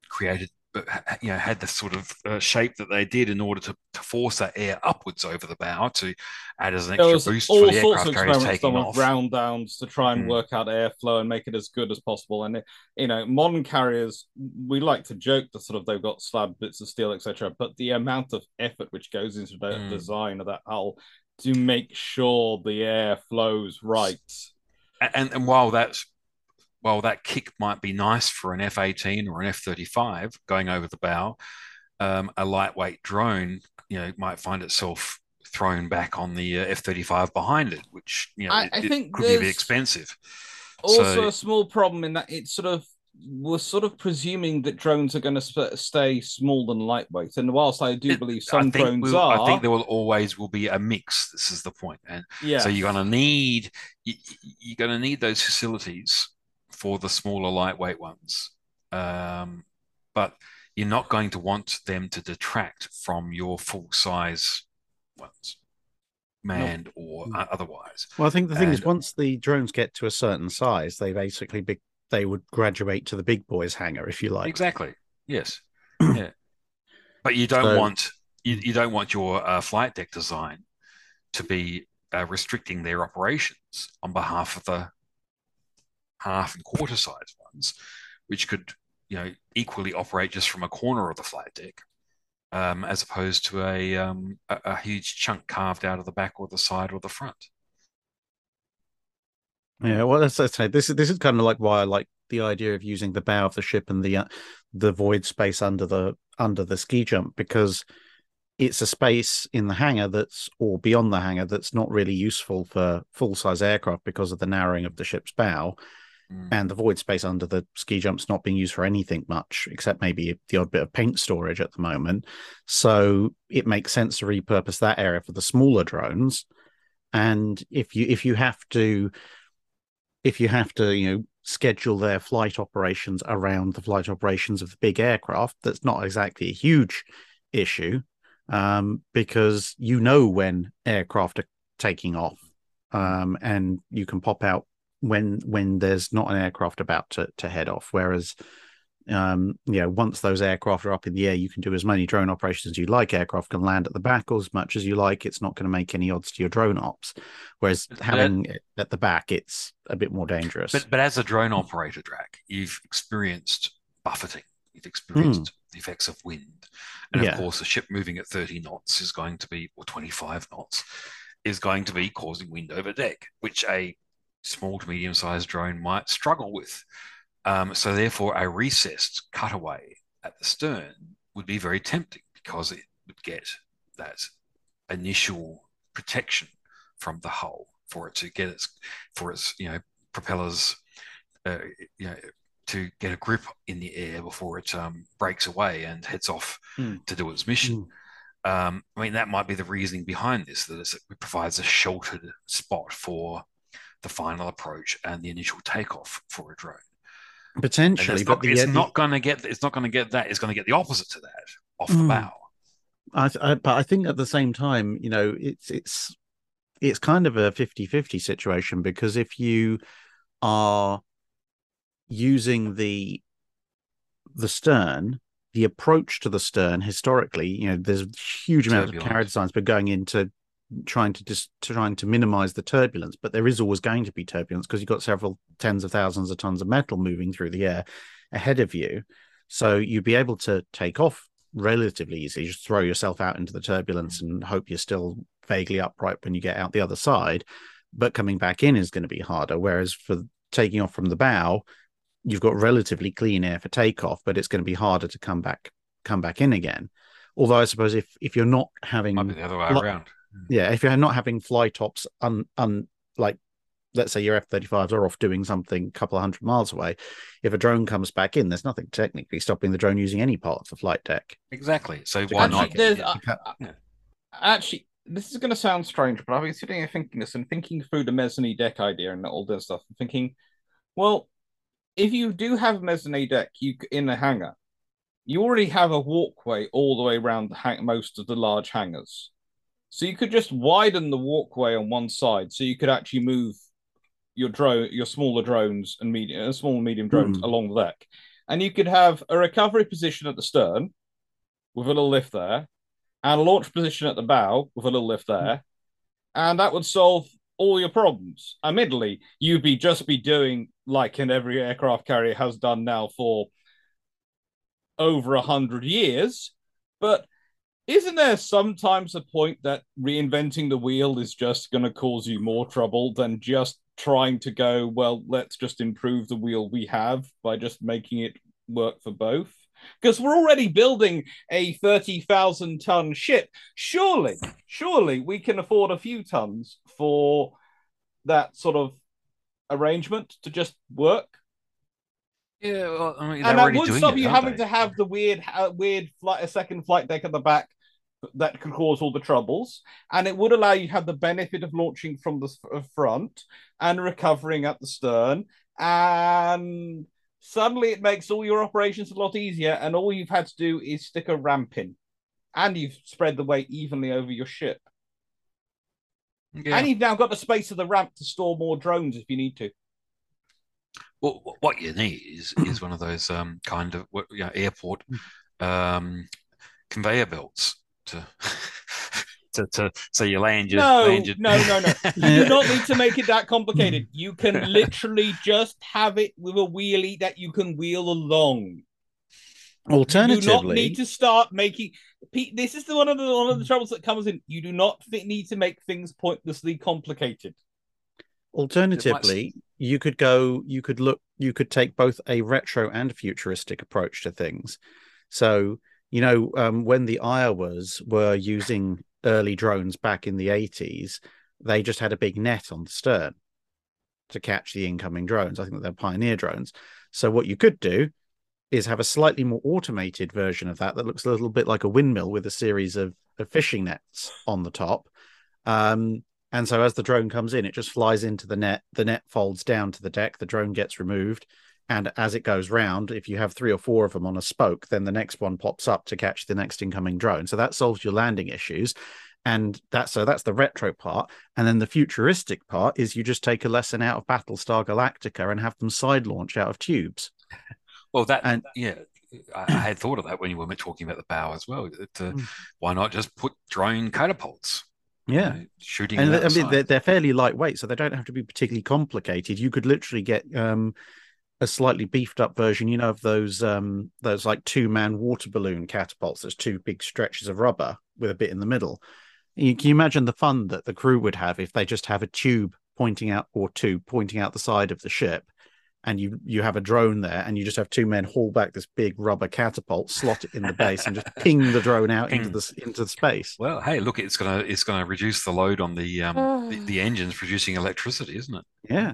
created but you know had the sort of uh, shape that they did in order to, to force that air upwards over the bow to add as an extra boost all for the sorts aircraft of experiments done off. with round downs to try and Mm. work out airflow and make it as good as possible. And it, you know, modern carriers, we like to joke that sort of they've got slab bits of steel, etc. But the amount of effort which goes into the Mm. design of that hull to make sure the air flows right. and and while that's while that kick might be nice for an F-18 or an F-35 going over the bow, um, a lightweight drone, you know, might find itself thrown back on the uh, F-35 behind it, which you know I- it, I think could be a bit expensive. Also, So- a small problem in that it's sort of we're sort of presuming that drones are going to stay small and lightweight. And whilst I do believe some drones we'll- are, I think there will always will be a mix. This is the point, and yeah. so you're going to need you, you're going to need those facilities for the smaller lightweight ones. Um, but you're not going to want them to detract from your full size ones manned or Mm. otherwise. Well, I think the thing is, once the drones get to a certain size, they basically be, they would graduate to the big boys hangar, if you like. exactly. Yes. Yeah. But you don't So- want you, you don't want your uh, flight deck design to be uh, restricting their operations on behalf of the half and quarter size ones, which could, you know, equally operate just from a corner of the flight deck, um, as opposed to a, um, a a huge chunk carved out of the back or the side or the front. Yeah, well, that's, that's this is this is kind of like why I like the idea of using the bow of the ship and the uh, the void space under the under the ski jump because it's a space in the hangar that's or beyond the hangar that's not really useful for full size aircraft because of the narrowing of the ship's bow Mm. and the void space under the ski jump's not being used for anything much except maybe the odd bit of paint storage at the moment so it makes sense to repurpose that area for the smaller drones and if you if you have to if you have to you know schedule their flight operations around the flight operations of the big aircraft that's not exactly a huge issue um, because you know when aircraft are taking off um, and you can pop out when when there's not an aircraft about to, to head off. Whereas um you know once those aircraft are up in the air you can do as many drone operations as you like. Aircraft can land at the back or as much as you like. It's not going to make any odds to your drone ops. Whereas But- having it at the back it's a bit more dangerous. But but as a drone operator, Drac, you've experienced buffeting. You've experienced the effects of wind, and Yeah. of course, a ship moving at 30 knots is going to be, or 25 knots, is going to be causing wind over deck, which a small to medium-sized drone might struggle with. Um, so therefore, a recessed cutaway at the stern would be very tempting because it would get that initial protection from the hull for it to get its for its you know propellers uh, you know to get a grip in the air before it um, breaks away and heads off Hmm. to do its mission. Um, I mean, that might be the reasoning behind this, that it's- it provides a sheltered spot for the final approach and the initial takeoff for a drone. Potentially it's but not, the, it's the- not going to get it's not going to get that. It's going to get the opposite to that off the Hmm. bow. I, I, but I think at the same time, you know, it's it's it's kind of a 50-50 situation because if you are using the the stern, the approach to the stern historically, you know, there's a huge amount of carrier designs, but going into trying to just trying to minimize the turbulence, but there is always going to be turbulence because you've got several tens of thousands of tons of metal moving through the air ahead of you. So you'd be able to take off relatively easily, just throw yourself out into the turbulence and hope you're still vaguely upright when you get out the other side. But coming back in is going to be harder. Whereas for taking off from the bow, you've got relatively clean air for takeoff, but it's going to be harder to come back come back in again. Although I suppose if if you're not having Might be the other way around. Yeah, if you're not having fly tops un, un like let's say your F-35s are off doing something a couple of hundred miles away. If a drone comes back in, there's nothing technically stopping the drone using any part of the flight deck. Exactly. So why actually, not? There's, uh, yeah. Actually, this is going to sound strange, but I've been sitting here thinking this and thinking through the mezzanine deck idea and all this stuff, and thinking, well, if you do have a mezzanine deck you in a hangar, you already have a walkway all the way around the hang- most of the large hangars. So you could just widen the walkway on one side, so you could actually move your drone, your smaller drones and medium, uh, small and medium drones Hmm. along the deck, and you could have a recovery position at the stern with a little lift there, and a launch position at the bow with a little lift there, and that would solve all your problems. Admittedly, you'd be just be doing like in every aircraft carrier has done now for over a hundred years, but isn't there sometimes a point that reinventing the wheel is just going to cause you more trouble than just trying to go, well, let's just improve the wheel we have by just making it work for both? Because we're already building a 30,000 ton ship. Surely, surely we can afford a few tons for that sort of arrangement to just work. Yeah, well, I mean, and that would stop you having they? to have the weird, uh, weird flight, a second flight deck at the back that could cause all the troubles, and it would allow you to have the benefit of launching from the front and recovering at the stern, and suddenly it makes all your operations a lot easier, and all you've had to do is stick a ramp in, and you've spread the weight evenly over your ship, Yeah. and you've now got the space of the ramp to store more drones if you need to. Well, what you need is is one of those um, kind of what- you know, airport um, conveyor belts to, to to so you land your No, land your... no, no, no. You do not need to make it that complicated. You can literally just have it with a wheelie that you can wheel along. Alternatively, you do not need to start making. Pete, this is the one of the one of the troubles that comes in. You do not th- need to make things pointlessly complicated. Alternatively, you could go, you could look, you could take both a retro and futuristic approach to things. So, you know, um, when the Iowas were using early drones back in the 80s, they just had a big net on the stern to catch the incoming drones. I think they're pioneer drones. So, what you could do is have a slightly more automated version of that that looks a little bit like a windmill with a series of, of fishing nets on the top. Um, and so as the drone comes in, it just flies into the net. The net folds down to the deck. The drone gets removed. And as it goes round, if you have three or four of them on a spoke, then the next one pops up to catch the next incoming drone. So that solves your landing issues. And that's so that's the retro part. And then the futuristic part is you just take a lesson out of Battlestar Galactica and have them side launch out of tubes. Well, that And- yeah, I, had thought of that when you were talking about the bow as well. That, uh, Mm. Why not just put drone catapults? you Yeah. know, shooting. and I mean they're, they're fairly lightweight, so they don't have to be particularly complicated. You could literally get um, a slightly beefed up version, you know, of those um, those like two man water balloon catapults. There's two big stretches of rubber with a bit in the middle. You can you imagine the fun that the crew would have if they just have a tube pointing out or two pointing out the side of the ship. And you you have a drone there, and you just have two men haul back this big rubber catapult, slot it in the base, and just ping the drone out into the into the space. Well, hey, look, it's gonna it's gonna reduce the load on the um the, the engines producing electricity, isn't it? Yeah,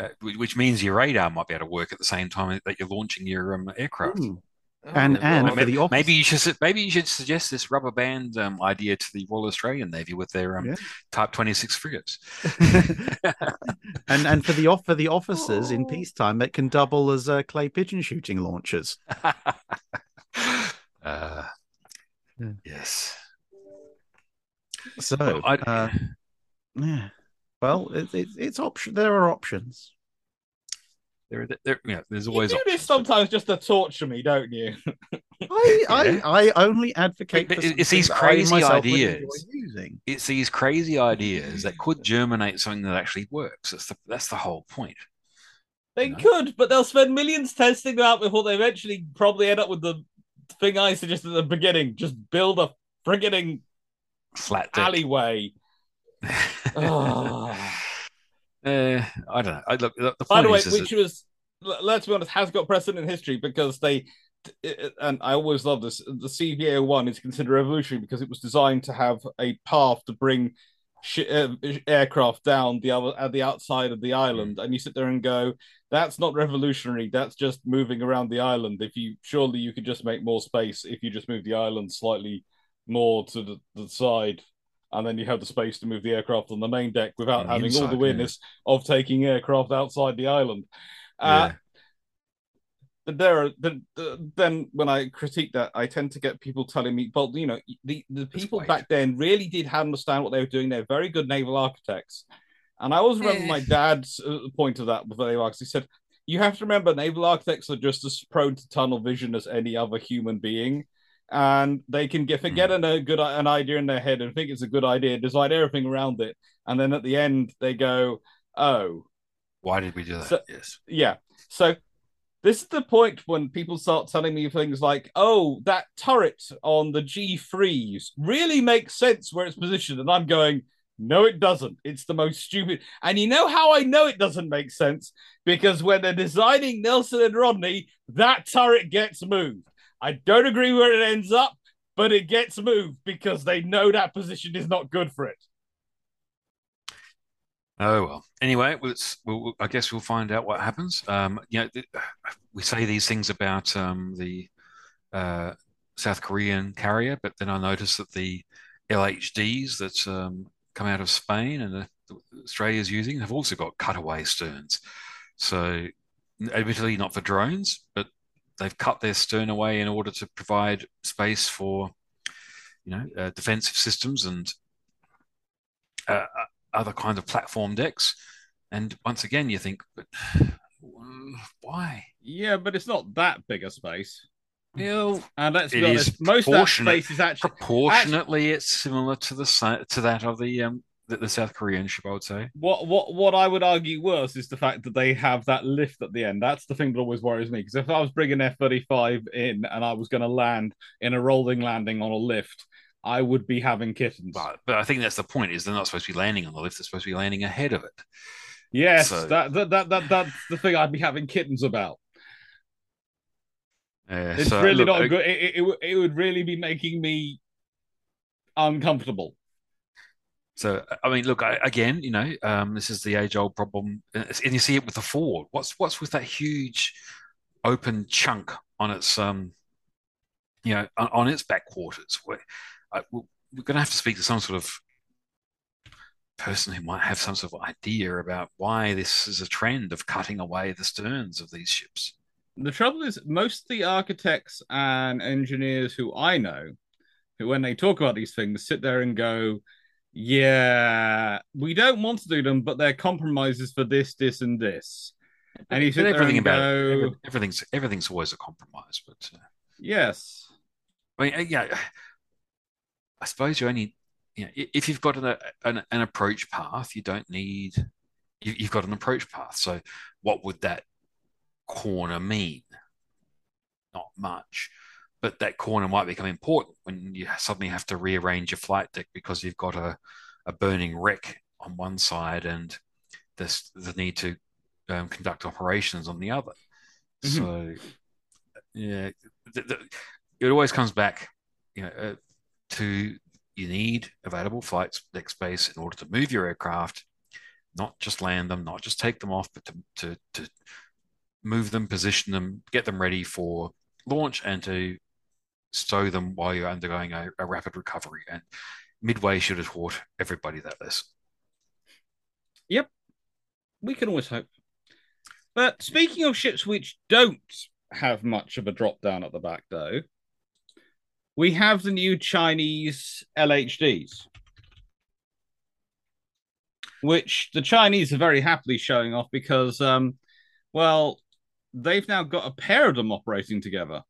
Uh, which, which means your radar might be able to work at the same time that you're launching your um, aircraft. Mm. And- Oh, and God. for the office- Maybe you should maybe you should suggest this rubber band um, idea to the Royal Australian Navy with their um, Yeah. Type 26 frigates. and and for the for the officers in peacetime it can double as uh, clay pigeon shooting launchers. uh, Yes. So, Well, I- uh, yeah. Well, it, it, it's option. There are options. there, there, yeah, there's You always do this options. sometimes just to torture me, don't you? I, Yeah. I, I only advocate. But for it's- it's these crazy ideas. Using. It's these crazy ideas that could germinate something that actually works. That's the that's the whole point. They No. could, but they'll spend millions testing them out before they eventually probably end up with the thing I suggested at the beginning. Just build a frigging Flat deck. alleyway. Ah. Uh, I don't know. I, look, the, By the way, is, which that- was, let's be honest, has got precedent in history because they, and I always love this, the CVA 1 is considered revolutionary because it was designed to have a path to bring sh- uh, aircraft down the other at the outside of the island. And you sit there and go, that's not revolutionary. That's just moving around the island. If you surely you could just make more space if you just move the island slightly more to the, the side. And then you have the space to move the aircraft on the main deck without the having all inside, the yeah. weirdness of taking aircraft outside the island. Uh, yeah. but there are the, the, then when I critique that, I tend to get people telling me, "Well, you know, the the people back then really did understand what they were doing. They're very good naval architects." And I always remember my dad's uh, point of that with naval architects. He said, "You have to remember, naval architects are just as prone to tunnel vision as any other human being." And they can get hmm. get an, a good an idea in their head and think it's a good idea, design everything around it, and then at the end they go, "Oh, Why did we do that? So- yes. yeah. So this is the point when people start telling me things like, "Oh, that turret on the G3s really makes sense where it's positioned," and I'm going, "No, it doesn't. It's the most stupid." And you know how I know it doesn't make sense because when they're designing Nelson and Rodney, that turret gets moved. I don't agree where it ends up, but it gets moved because they know that position is not good for it. Oh well. Anyway. We'll, I guess we'll find out what happens. Um, you know, we say these things about um, the uh, South Korean carrier, but then I noticed that the LHDs that um, come out of Spain and uh, Australia's using have also got cutaway sterns. So, admittedly, not for drones, but they've cut their stern away in order to provide space for, you know, uh, defensive systems and uh, other kind of platform decks. And once again, you think, but why? Yeah, but it's not that big a space. Well, And let's It be is honest, most of that space is actually proportionately, it's similar to the to that of the um the, the South Korean ship, I would say. what what what I would argue worse is the fact that they have that lift at the end. That's the thing that always worries me. Because if I was bringing F thirty five in and I was going to land in a rolling landing on a lift, I would be having kittens. But but I think that's the point. Is they're not supposed to be landing on the lift; they're supposed to be landing ahead of it. yes, so- that, that that that that's the thing I'd be having kittens about. Uh, It's so, really look, not I- good. It, it it would really be making me uncomfortable. So I mean, look I, again. You know, um, this is the age-old problem, and you see it with the Ford. What's what's with that huge open chunk on its um, you know, on, on its back quarters? Where I, we're going to have to speak to some sort of person who might have some sort of idea about why this is a trend of cutting away the sterns of these ships. The trouble is, most of the architects and engineers who I know, who when they talk about these things, sit there and go, "Yeah, we don't want to do them, but they're compromises for this, this, and this." And you said everything and about go, every- everything's everything's always a compromise. But uh, "Yes, I mean, uh, yeah, I suppose you only, you know, if you've got an, an, an approach path, you don't need, you, you've got an approach path. So what would that corner mean? Not much, but that corner might become important when you suddenly have to rearrange your flight deck because you've got a, a burning wreck on one side and this the need to um, conduct operations on the other. Mhm. So, yeah, th- th- it always comes back, you know, uh, to you need available flight deck space in order to move your aircraft, not just land them, not just take them off, but to to, to move them, position them, get them ready for launch, and to stow them while you're undergoing a, a rapid recovery. And Midway should have taught everybody that lesson. Yep. We can always hope." But speaking of ships which don't have much of a drop down at the back, though, we have the new Chinese LHDs, which the Chinese are very happily showing off because, um, well, they've now got a pair of them operating together.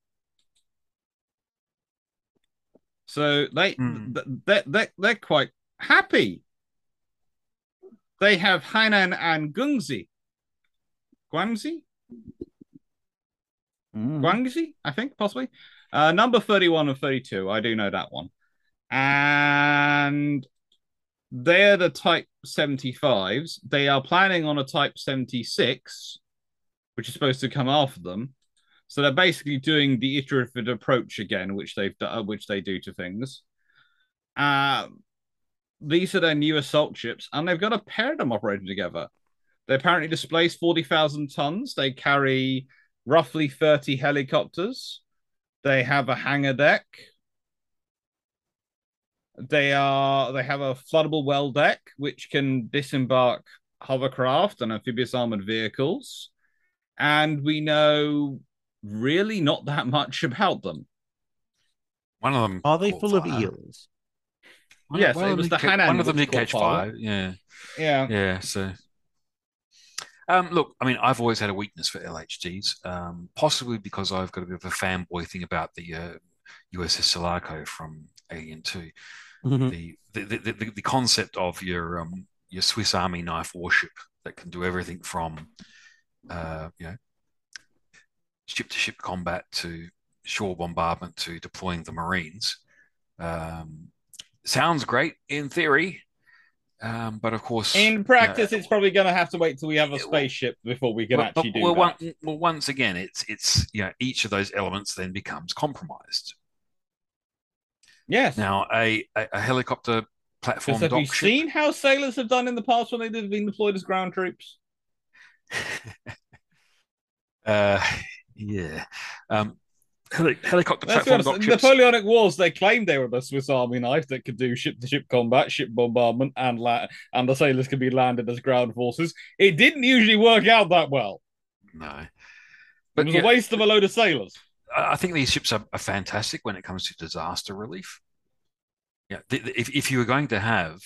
So they Hmm. th- they they they're quite happy. They have Hainan and Gungzi. Guangxi? Mm. Guangxi, I think, possibly. Uh, number 31 and 32. I do know that one. And they're the Type 75s. They are planning on a Type 76, which is supposed to come after them. So they're basically doing the iterative approach again, which they've done, which they do to things. Uh, these are their new assault ships, and they've got a pair of them operating together. They apparently displace 40,000 tons. They carry roughly 30 helicopters. They have a hangar deck. They are they have a floodable well deck which can disembark hovercraft and amphibious armored vehicles. And we know really not that much about them. One of them Are they caught full of eels? One, Yes, one it was the ca- Hainan One of them which did catch fire. fire. Yeah, Yeah. yeah. So, um, look, I mean, I've always had a weakness for LHDs, um, possibly because I've got a bit of a fanboy thing about the uh, USS Sulaco from Alien Two. Mhm. The, the, the the the concept of your um your Swiss Army knife warship that can do everything from uh you know ship to ship combat to shore bombardment to deploying the Marines. Um, sounds great in theory, um, but of course, In practice, it's probably going to have to wait till we have a spaceship before we can well, actually but- do well, that. one- well, once again, it's it's you know each of those elements then becomes compromised. yes. Now, a a, a helicopter platform have you ship- seen how sailors have done in the past when they've been deployed as ground troops? uh, yeah, um, heli- helicopter Let's platform honest, dock ships. Napoleonic Wars, they claimed they were the Swiss Army knife that could do ship-to-ship combat, ship bombardment, and la- and the sailors could be landed as ground forces. It didn't usually work out that well. No, It was yeah, a waste of a load of sailors. I think these ships are, are fantastic when it comes to disaster relief. Yeah, th- th- if if you were going to have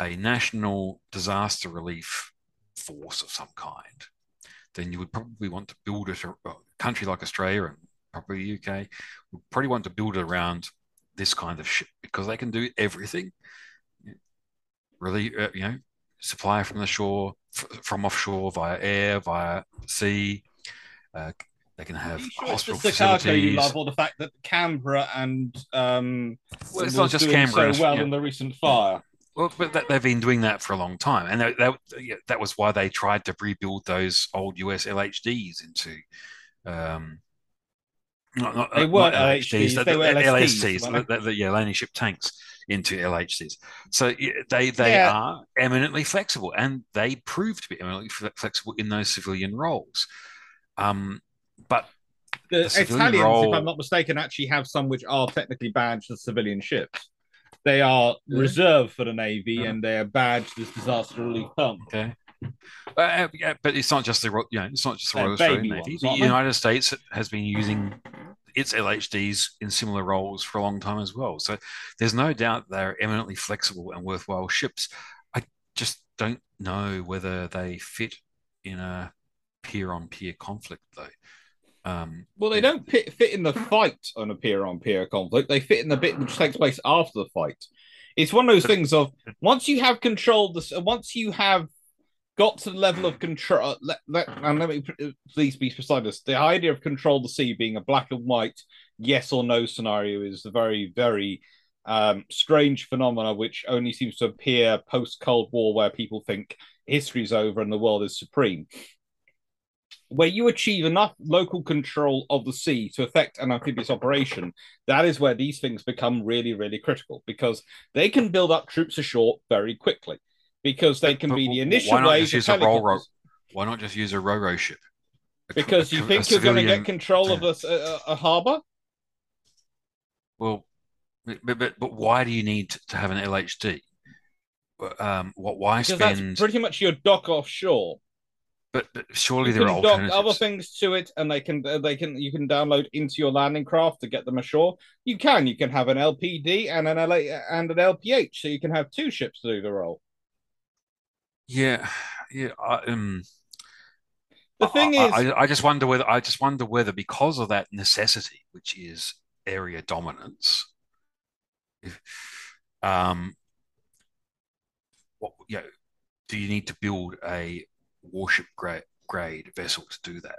a national disaster relief force of some kind, then you would probably want to build it. A country like Australia and probably the UK would probably want to build it around this kind of ship because they can do everything. Really, uh, you know, supply from the shore, f- from offshore via air, via sea. Uh, they can have sure it's hospital the Chicago you love, or the fact that Canberra and um, Well, it's was not just Canberra. so well yeah. in the recent fire? Well, but that, they've been doing that for a long time, and that, that yeah, that was why they tried to rebuild those old US LHDs into. Um, not, not, They weren't LHDs, LHDs, they were LSTs, weren't the, the, yeah, landing ship tanks into LHDs. So they they Yeah. are eminently flexible, and they prove to be eminently flexible in those civilian roles. Um, but The The Italians, role- if I'm not mistaken, actually have some which are technically badged as civilian ships. They are Yeah. reserved for the Navy Yeah. and they are badged as disaster relief pump. Okay. Uh, yeah, but it's not just the Ro- you know it's not just the Royal Australian Navy. ones, The aren't they? United States has been using its LHDs in similar roles for a long time as well. So there's no doubt they're eminently flexible and worthwhile ships. I just don't know whether they fit in a peer-on-peer conflict though. Um, Well, they don't fit, fit in the fight on a peer on peer conflict. They fit in the bit which takes place after the fight. It's one of those things of once you have control, of the once you have got to the level of control, let, let, and let me please be precise. this, The idea of control the sea being a black and white yes or no scenario is a very, very um, strange phenomena which only seems to appear post Cold War, where people think history's over and the world is supreme where you achieve enough local control of the sea to affect an amphibious operation, that is where these things become really, really critical because they can build up troops ashore very quickly because they can But be the why initial not wave just of use a roll roll? Why not just use a ro-ro ship? A- Because you a think you're going to get control of a, a, a harbor? Well, but, but but why do you need to have an LHD? Um, what? Why Because spend? that's pretty much your dock offshore. But, but surely You there are alternatives. other things to it, and they can uh, they can you can download into your landing craft to get them ashore. You can you can have an LPD and an LA and an LPH, so you can have two ships to do the role. Yeah, yeah. I, um, The thing I, is, I, I just wonder whether I just wonder whether because of that necessity, which is area dominance, if, um, what you know, do you need to build a warship grade grade vessel to do that?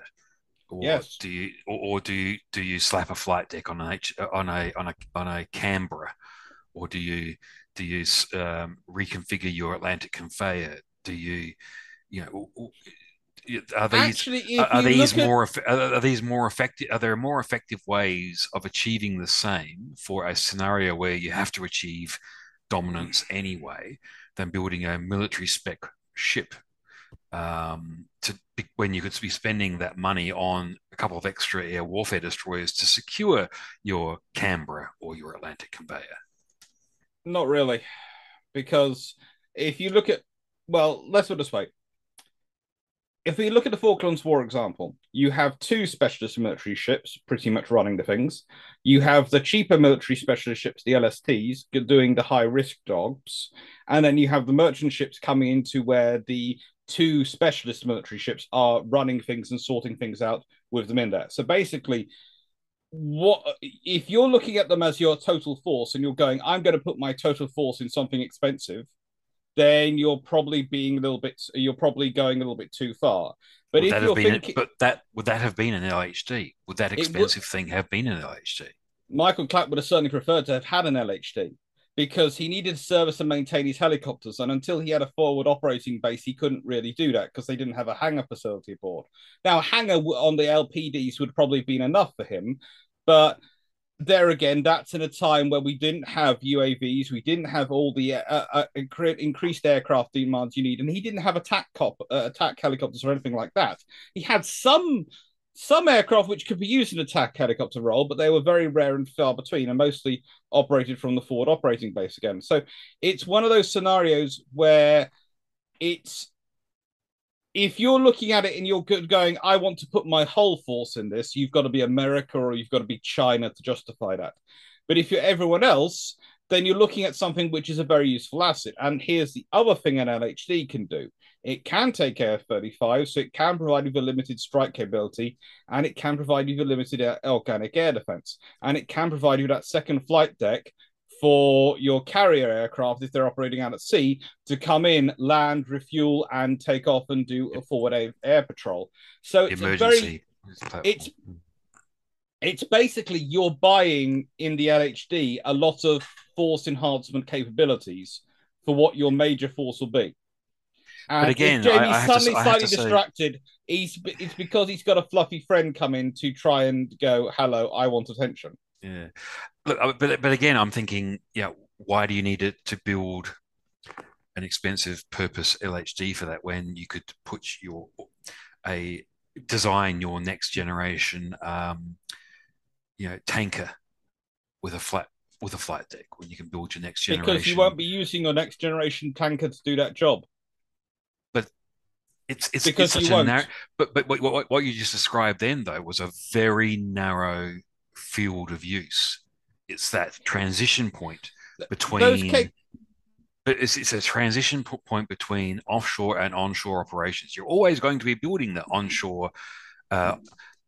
Or Yes. do you or, or do you do you slap a flight deck on an H, on a on a on a Canberra, or do you do you um, reconfigure your Atlantic conveyor? Do you you know are these actually, are, are these at- more are, are these more effective are there more effective ways of achieving the same for a scenario where you have to achieve dominance anyway than building a military spec ship um, to when you could be spending that money on a couple of extra air warfare destroyers to secure your Canberra or your Atlantic conveyor. Not really, because if you look at, well, let's put it this way. If we look at the Falklands War example, you have two specialist military ships pretty much running the things. You have the cheaper military specialist ships, the LSTs, doing the high risk jobs. And then you have the merchant ships coming into where the two specialist military ships are running things and sorting things out with them in there. So basically, what if you're looking at them as your total force and you're going, I'm going to put my total force in something expensive, then you're probably being a little bit, you're probably going a little bit too far. But would if that you're have been thinking, but that would that have been an LHD? Would that would- expensive thing have been an LHD? Michael Clapp would have certainly preferred to have had an LHD because he needed to service and maintain his helicopters. And until he had a forward operating base, he couldn't really do that because they didn't have a hangar facility aboard. Now, a hangar on the LPDs would probably have been enough for him. But there again, that's in a time where we didn't have UAVs, we didn't have all the uh, uh, increased aircraft demands you need, and he didn't have attack cop uh, attack helicopters or anything like that. He had some some aircraft which could be used in attack helicopter role, but they were very rare and far between, and mostly operated from the forward operating base again. So it's one of those scenarios where it's if you're looking at it and you're good going, I want to put my whole force in this, you've got to be America or you've got to be China to justify that. But if you're everyone else, then you're looking at something which is a very useful asset. And here's the other thing an LHD can do it can take F 35, so it can provide you with a limited strike capability, and it can provide you with a limited uh, organic air defense, and it can provide you that second flight deck for your carrier aircraft if they're operating out at sea to come in, land, refuel, and take off and do a forward air, air patrol. So it's a very it's- it's basically you're buying in the LHD a lot of force enhancement capabilities for what your major force will be. And again, if Jamie's I- I to- suddenly have slightly to say- distracted, he's it's because he's got a fluffy friend come in to try and go, "Hello, I want attention." Yeah. Look, but but again, I'm thinking, yeah, why do you need it to build an expensive purpose LHD for that when you could put your a design your next generation um, you know tanker with a flat with a flight deck when you can build your next generation Because you won't be using your next generation tanker to do that job. But it's it's, because it's such you a won't. narrow but but what, what what you just described then though was a very narrow field of use it's that transition point between cap- but it's, it's a transition point between offshore and onshore operations. You're always going to be building the onshore uh,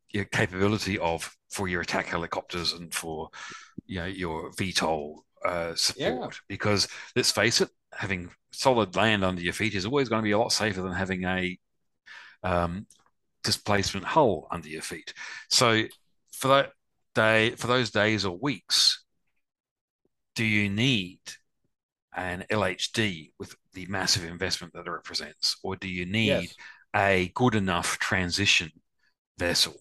your capability of for your attack helicopters and for you know your VTOL uh, support. Because let's face it, having solid land under your feet is always going to be a lot safer than having a um, displacement hull under your feet. So for that day, for those days or weeks, do you need an LHD with the massive investment that it represents, or do you need Yes. a good enough transition vessel,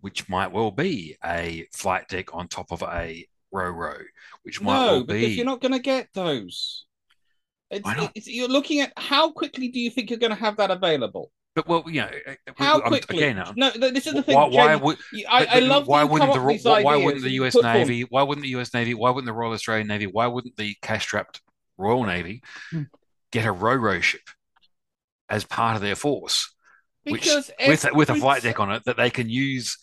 which might well be a flight deck on top of a ro-ro, which might No, well because you're not going to get those. It's, it's, you're looking at how quickly do you think you're going to have that available? But well, you know, How I'm- quickly? again, I'm- no, this is the thing. why, why Jamie. would I, I love why wouldn't the up Ro- with why wouldn't the US put form- Navy why wouldn't the US Navy why wouldn't the Royal Australian Navy why wouldn't the cash strapped Royal Navy Hmm. get a ro-ro ship as part of their force which Because with with a flight deck on it that they can use.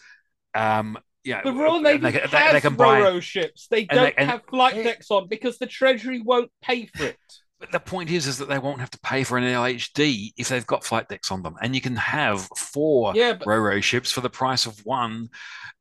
Um, yeah, The Royal Navy they, can- has they can buy. Ships. They don't they- and- have flight decks on because the Treasury won't pay for it. But the point is, is that they won't have to pay for an LHD if they've got flight decks on them, and you can have four Yeah, but Roro ships for the price of one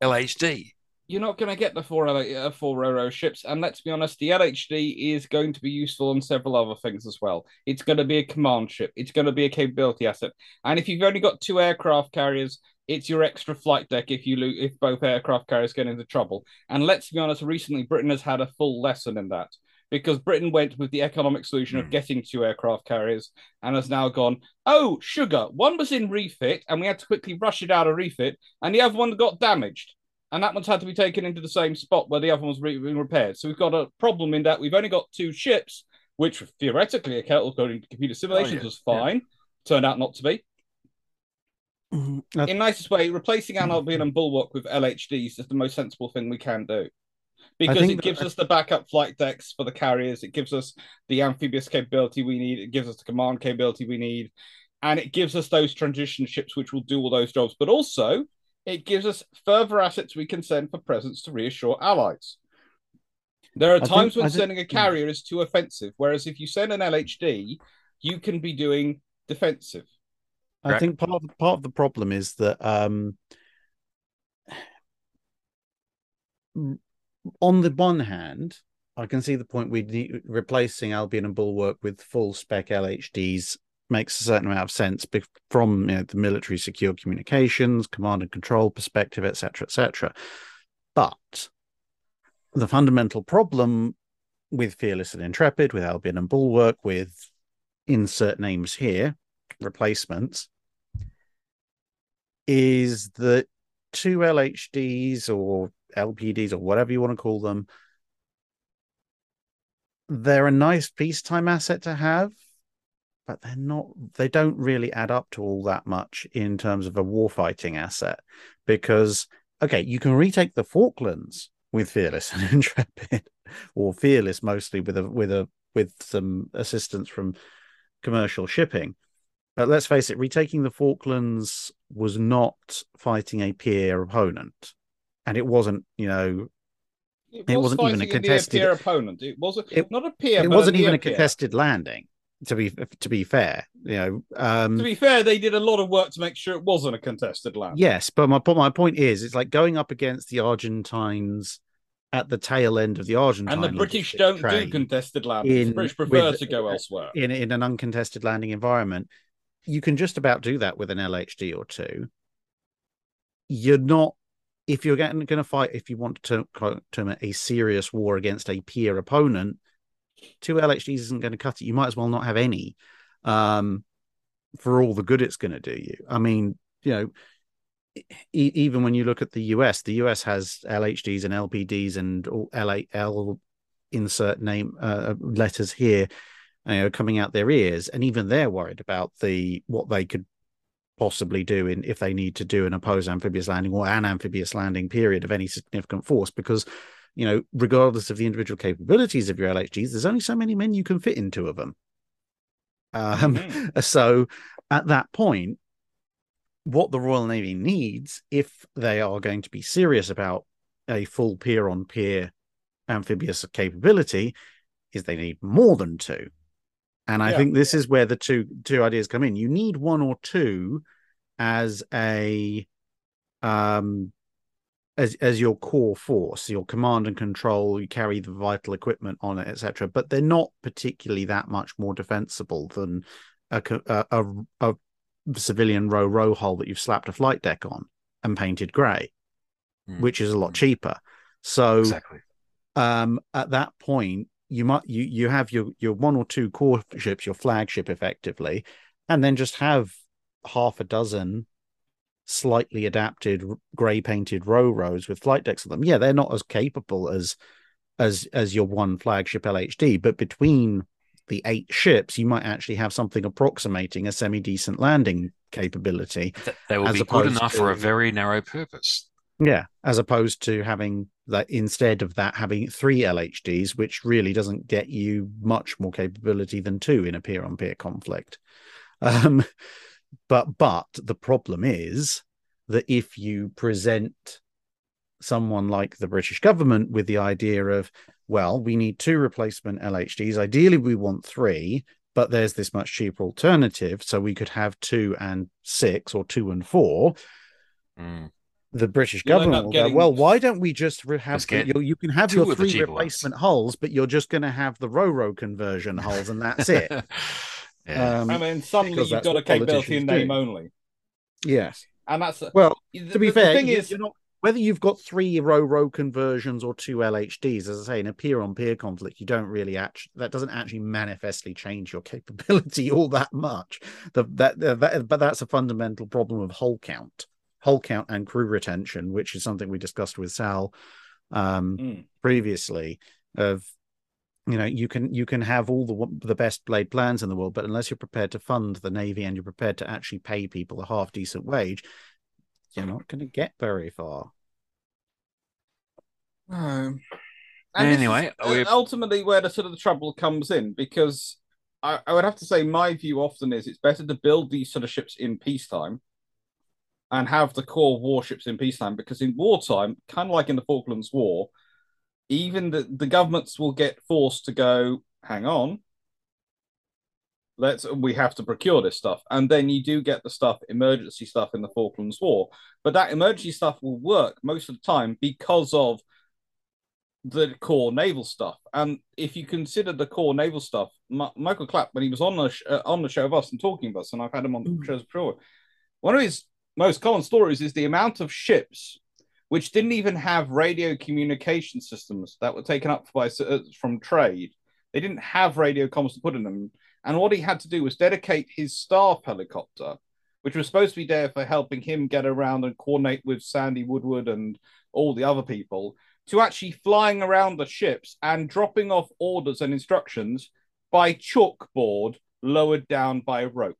LHD. you're not going to get the four uh, four Roro ships. And let's be honest, the LHD is going to be useful on several other things as well. It's going to be a command ship. It's going to be a capability asset. And if you've only got two aircraft carriers, it's your extra flight deck if you lo- if both aircraft carriers get into trouble. And let's be honest, recently Britain has had a full lesson in that. Because Britain went with the economic solution of Hmm. getting two aircraft carriers and has now gone, oh, sugar. One was in refit and we had to quickly rush it out of refit, and the other one got damaged and that one's had to be taken into the same spot where the other one's re- being repaired. So we've got a problem in that we've only got two ships, which theoretically, according to computer simulations, yeah, was fine. Turned out not to be. Mhm. In nicest way, replacing Albion and Bulwark with LHDs is the most sensible thing we can do. Because think it that- gives us the backup flight decks for the carriers, it gives us the amphibious capability we need, it gives us the command capability we need, and it gives us those transition ships which will do all those jobs. But also, it gives us further assets we can send for presence to reassure allies. There are I think- times when I think- sending a carrier is too offensive, whereas if you send an LHD, you can be doing defensive. I Right. think part of part of the problem is that um, on the one hand, I can see the point we need replacing Albion and Bulwark with full spec LHDs makes a certain amount of sense from you know, the military secure communications, command and control perspective, etc., etc. But the fundamental problem with Fearless and Intrepid, with Albion and Bulwark, with insert names here, replacements, is that two LHDs or LPDs or whatever you want to call them, they're a nice peacetime asset to have, but they're not, they don't really add up to all that much in terms of a warfighting asset. Because, okay, you can retake the Falklands with Fearless and Intrepid, or Fearless mostly with a with a with some assistance from commercial shipping. But let's face it, retaking the Falklands was not fighting a peer opponent. And it wasn't, you know, It, was wasn't even a contested- peer opponent. It was a, It- not a peer. it wasn't a even a peer. contested landing, to be to be fair. You know, um To be fair, they did a lot of work to make sure it wasn't a contested land. yes, but my my point is it's like going up against the Argentines at the tail end of the Argentine and the British don't do contested landings. The British prefer with- to go elsewhere. in in an uncontested landing environment. You can just about do that with an LHD or two. You're not if you're going to fight if you want to term it a serious war against a peer opponent. Two LHDs isn't going to cut it. You might as well not have any, um, for all the good it's going to do you. I mean, you know, even when you look at the US, the US has LHDs and LPDs and all LAL insert name uh, letters here, you know, coming out their ears, and even they're worried about the what they could possibly do in if they need to do an opposed amphibious landing or an amphibious landing period of any significant force because you know regardless of the individual capabilities of your LHDs there's only so many men you can fit in two of them um Mhm. so at that point what the Royal Navy needs if they are going to be serious about a full peer on peer amphibious capability is they need more than two and I Yeah. think this is where the two two ideas come in. You need one or two as a um as as your core force, your command and control, you carry the vital equipment on it, etc. But they're not particularly that much more defensible than a a, a, a civilian ro-ro hull that you've slapped a flight deck on and painted grey, Hmm. which is a lot cheaper. So Exactly. um at that point you might you you have your your one or two core ships your flagship effectively and then just have half a dozen slightly adapted gray painted ro-ros with flight decks on them yeah they're not as capable as as as your one flagship lhd but between the eight ships you might actually have something approximating a semi decent landing capability Th- They will be good enough for a very narrow purpose. Yeah, as opposed to having that instead of that having three LHDs, which really doesn't get you much more capability than two in a peer on peer conflict. Um, but but the problem is that if you present someone like the British government with the idea of, well, we need two replacement LHDs. Ideally, we want three, but there's this much cheaper alternative. So we could have two and six or two and four. Mm. The British You'll government will getting- go, well, why don't we just have Just get you, you can have your three cheaper replacement hulls, but you're just going to have the RoRo conversion hulls, and that's it. yeah. Um, I mean, suddenly you've got a capability in name do. only, yes. and that's Well, the, to be the fair, the thing you, is, you're not whether you've got three ro-ro conversions or two LHDs. As I say, in a peer on peer conflict, you don't really actually that doesn't actually manifestly change your capability all that much. The, that, that but that's a fundamental problem of hull count, hull count and crew retention, which is something we discussed with Sal um, Mm. previously. Of you know you can you can have all the the best blade plans in the world, but unless you're prepared to fund the navy and you're prepared to actually pay people a half decent wage, you're not going to get very far. No. And Anyway, is, we've- ultimately where the sort of the trouble comes in because I, I would have to say my view often is it's better to build these sort of ships in peacetime and have the core warships in peacetime because in wartime, kind of like in the Falklands War, even the, the governments will get forced to go, hang on, let's we have to procure this stuff. And then you do get the stuff, emergency stuff in the Falklands War. But that emergency stuff will work most of the time because of the core naval stuff. And if you consider the core naval stuff, M- Michael Clapp, when he was on the sh- uh, on the show of us and talking with us, and I've had him on Mm. shows before, one of his most common stories is the amount of ships which didn't even have radio communication systems that were taken up by uh, from trade. They didn't have radio comms to put in them, and what he had to do was dedicate his staff helicopter, which was supposed to be there for helping him get around and coordinate with Sandy Woodward and all the other people, to actually flying around the ships and dropping off orders and instructions by chalkboard lowered down by a rope.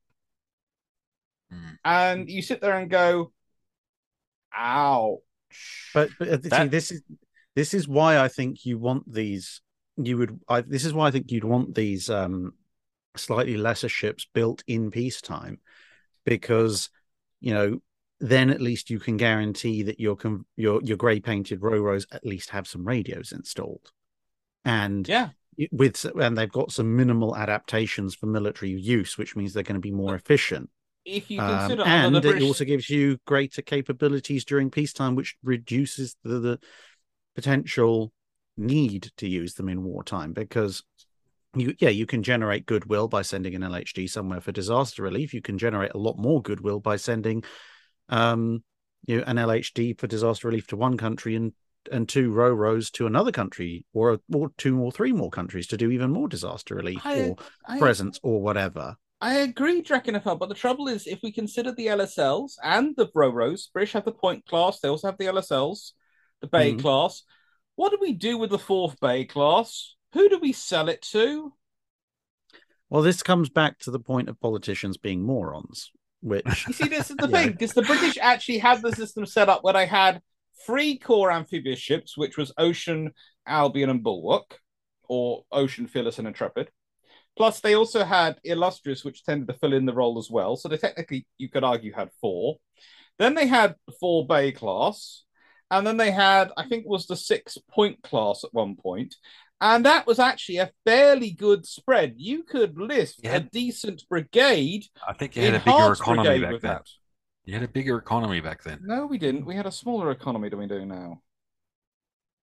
Mm. And you sit there and go, ouch. But, but uh, see, this is this is why I think you want these. You would. I, this is why I think you'd want these um, slightly lesser ships built in peacetime, because you know then at least you can guarantee that your your your grey painted Roros at least have some radios installed, and yeah. with and they've got some minimal adaptations for military use, which means they're going to be more efficient. If you Um, and under the it also gives you greater capabilities during peacetime, which reduces the, the potential need to use them in wartime because you yeah you can generate goodwill by sending an LHD somewhere for disaster relief. You can generate a lot more goodwill by sending um you know an LHD for disaster relief to one country and and two RoRos to another country or or two or three more countries to do even more disaster relief I- or I- presence or whatever. I agree, Drachinifel, but the trouble is, if we consider the LSLs and the Roros, British have the Point class, they also have the LSLs, the Bay Mhm. class. What do we do with the fourth Bay class? Who do we sell it to? Well, this comes back to the point of politicians being morons, which You see, this is the Yeah. thing, because the British actually had the system set up where they had three core amphibious ships, which was Ocean, Albion, and Bulwark, or Ocean, Fearless, and Intrepid. Plus, they also had Illustrious, which tended to fill in the role as well. So they technically, you could argue, had four. Then they had four Bay class, and then they had, I think, was the six Point class at one point, and that was actually a fairly good spread. You could list Yeah. a decent brigade. I think you had a bigger enhanced economy back then. You had a bigger economy back then. No, we didn't. We had a smaller economy than we do now.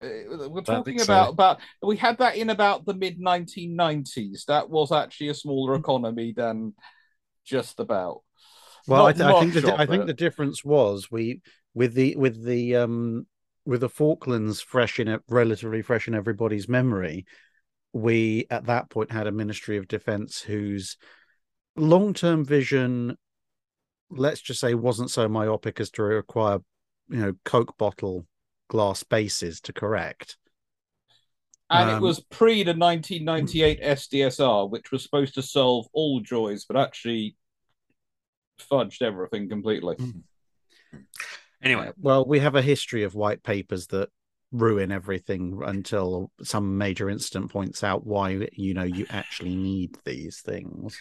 Uh, We're talking think so. about about we had that in about the mid 1990s. That was actually a smaller economy than just about. well, I, th- I think the I think the difference was we with the with the um with the Falklands fresh in it, relatively fresh in everybody's memory. We at that point had a Ministry of Defence whose long term vision, let's just say, wasn't so myopic as to require you know Coke bottle glass bases to correct. And it Um, was pre the 1998 SDSR, which was supposed to solve all joys, but actually fudged everything completely. Anyway, Well, we have a history of white papers that ruin everything until some major incident points out why you know you actually need these things.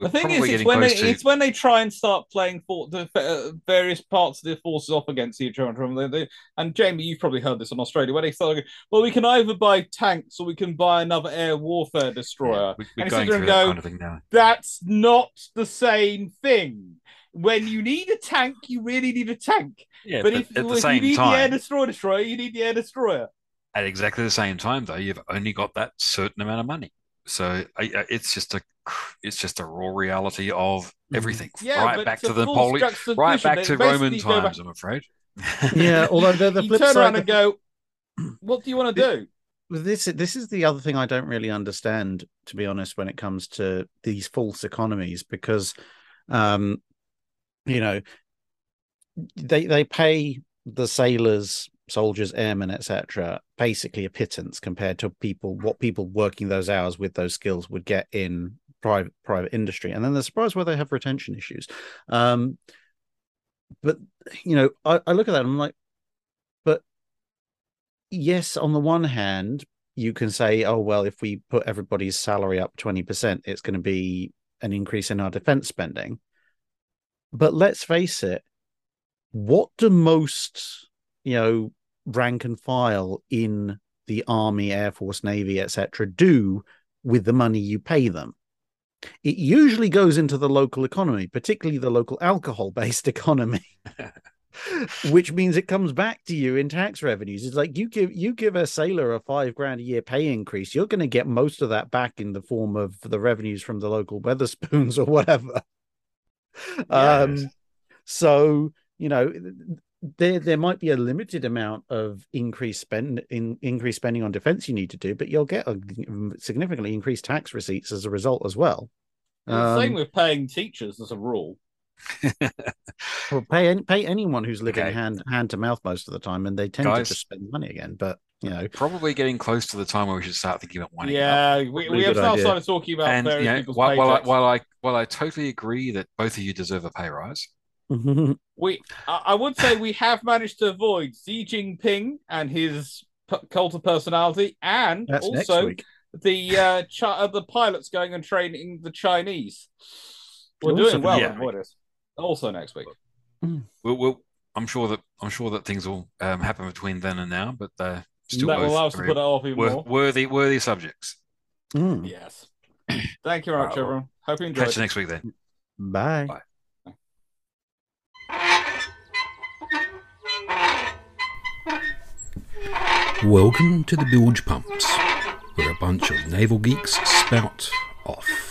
The thing is, it's when they to- it's when they try and start playing for the uh, various parts of the forces off against each other. And, they, they, and Jamie, you've probably heard this in Australia, where they start going, well, we can either buy tanks or we can buy another air warfare destroyer. we, we're And going through and go, kind of thing now. That's not the same thing. When you need a tank, you really need a tank. Yeah, but, but, if, if you need the air destroyer destroyer, you need the air destroyer. at exactly the same time, though, you've only got that certain amount of money. So I, I- it's just a it's just a raw reality of everything, Mm-hmm. Yeah, right back to the full poli- right back to Roman basically go back- times. I'm afraid. yeah, although the, the you flip turn side around the and go, "What do you want to do?" Well, this this is the other thing I don't really understand, to be honest, when it comes to these false economies, because, um, you know, they they pay the sailors, soldiers, airmen, etc., basically a pittance compared to people what people working those hours with those skills would get in private private industry, and then they're surprised why they have retention issues. Um, but you know, I, I look at that and I'm like, but yes, on the one hand, you can say, oh, well, if we put everybody's salary up 20%, it's going to be an increase in our defense spending. But let's face it, what do most, you know, rank and file in the Army, Air Force, Navy, etc., do with the money you pay them? It usually goes into the local economy, particularly the local alcohol based economy which means it comes back to you in tax revenues. It's like you give you give a sailor a five grand a year pay increase, you're going to get most of that back in the form of the revenues from the local Wetherspoons or whatever. Um, Yes. so you know there there might be a limited amount of increased spend in increased spending on defense you need to do, but you'll get a significantly increased tax receipts as a result as well. The same Um, with paying teachers as a rule. Well, pay pay anyone who's living Okay. hand hand to mouth most of the time, and they tend Guys. to just spend money again. But you know, Probably getting close to the time where we should start thinking about winding up. Yeah, we, Probably we have now idea. started talking about And you know, while, while, I, while I while I totally agree that both of you deserve a pay rise, we I, I would say we have managed to avoid Xi Jinping and his p- cult of personality, and that's also the uh, chi- uh, the pilots going and training the Chinese. We're Also doing well yeah. to. Also next week. we'll, we'll I'm sure that I'm sure that things will um, happen between then and now, but uh, still that will both allow us to put it off even wor- more. worthy worthy subjects. Mm. Yes. Thank you very much, everyone. Hope you enjoyed. Catch you next week then. Bye. Bye. Welcome to the Bilge Pumps, where a bunch of naval geeks spout off.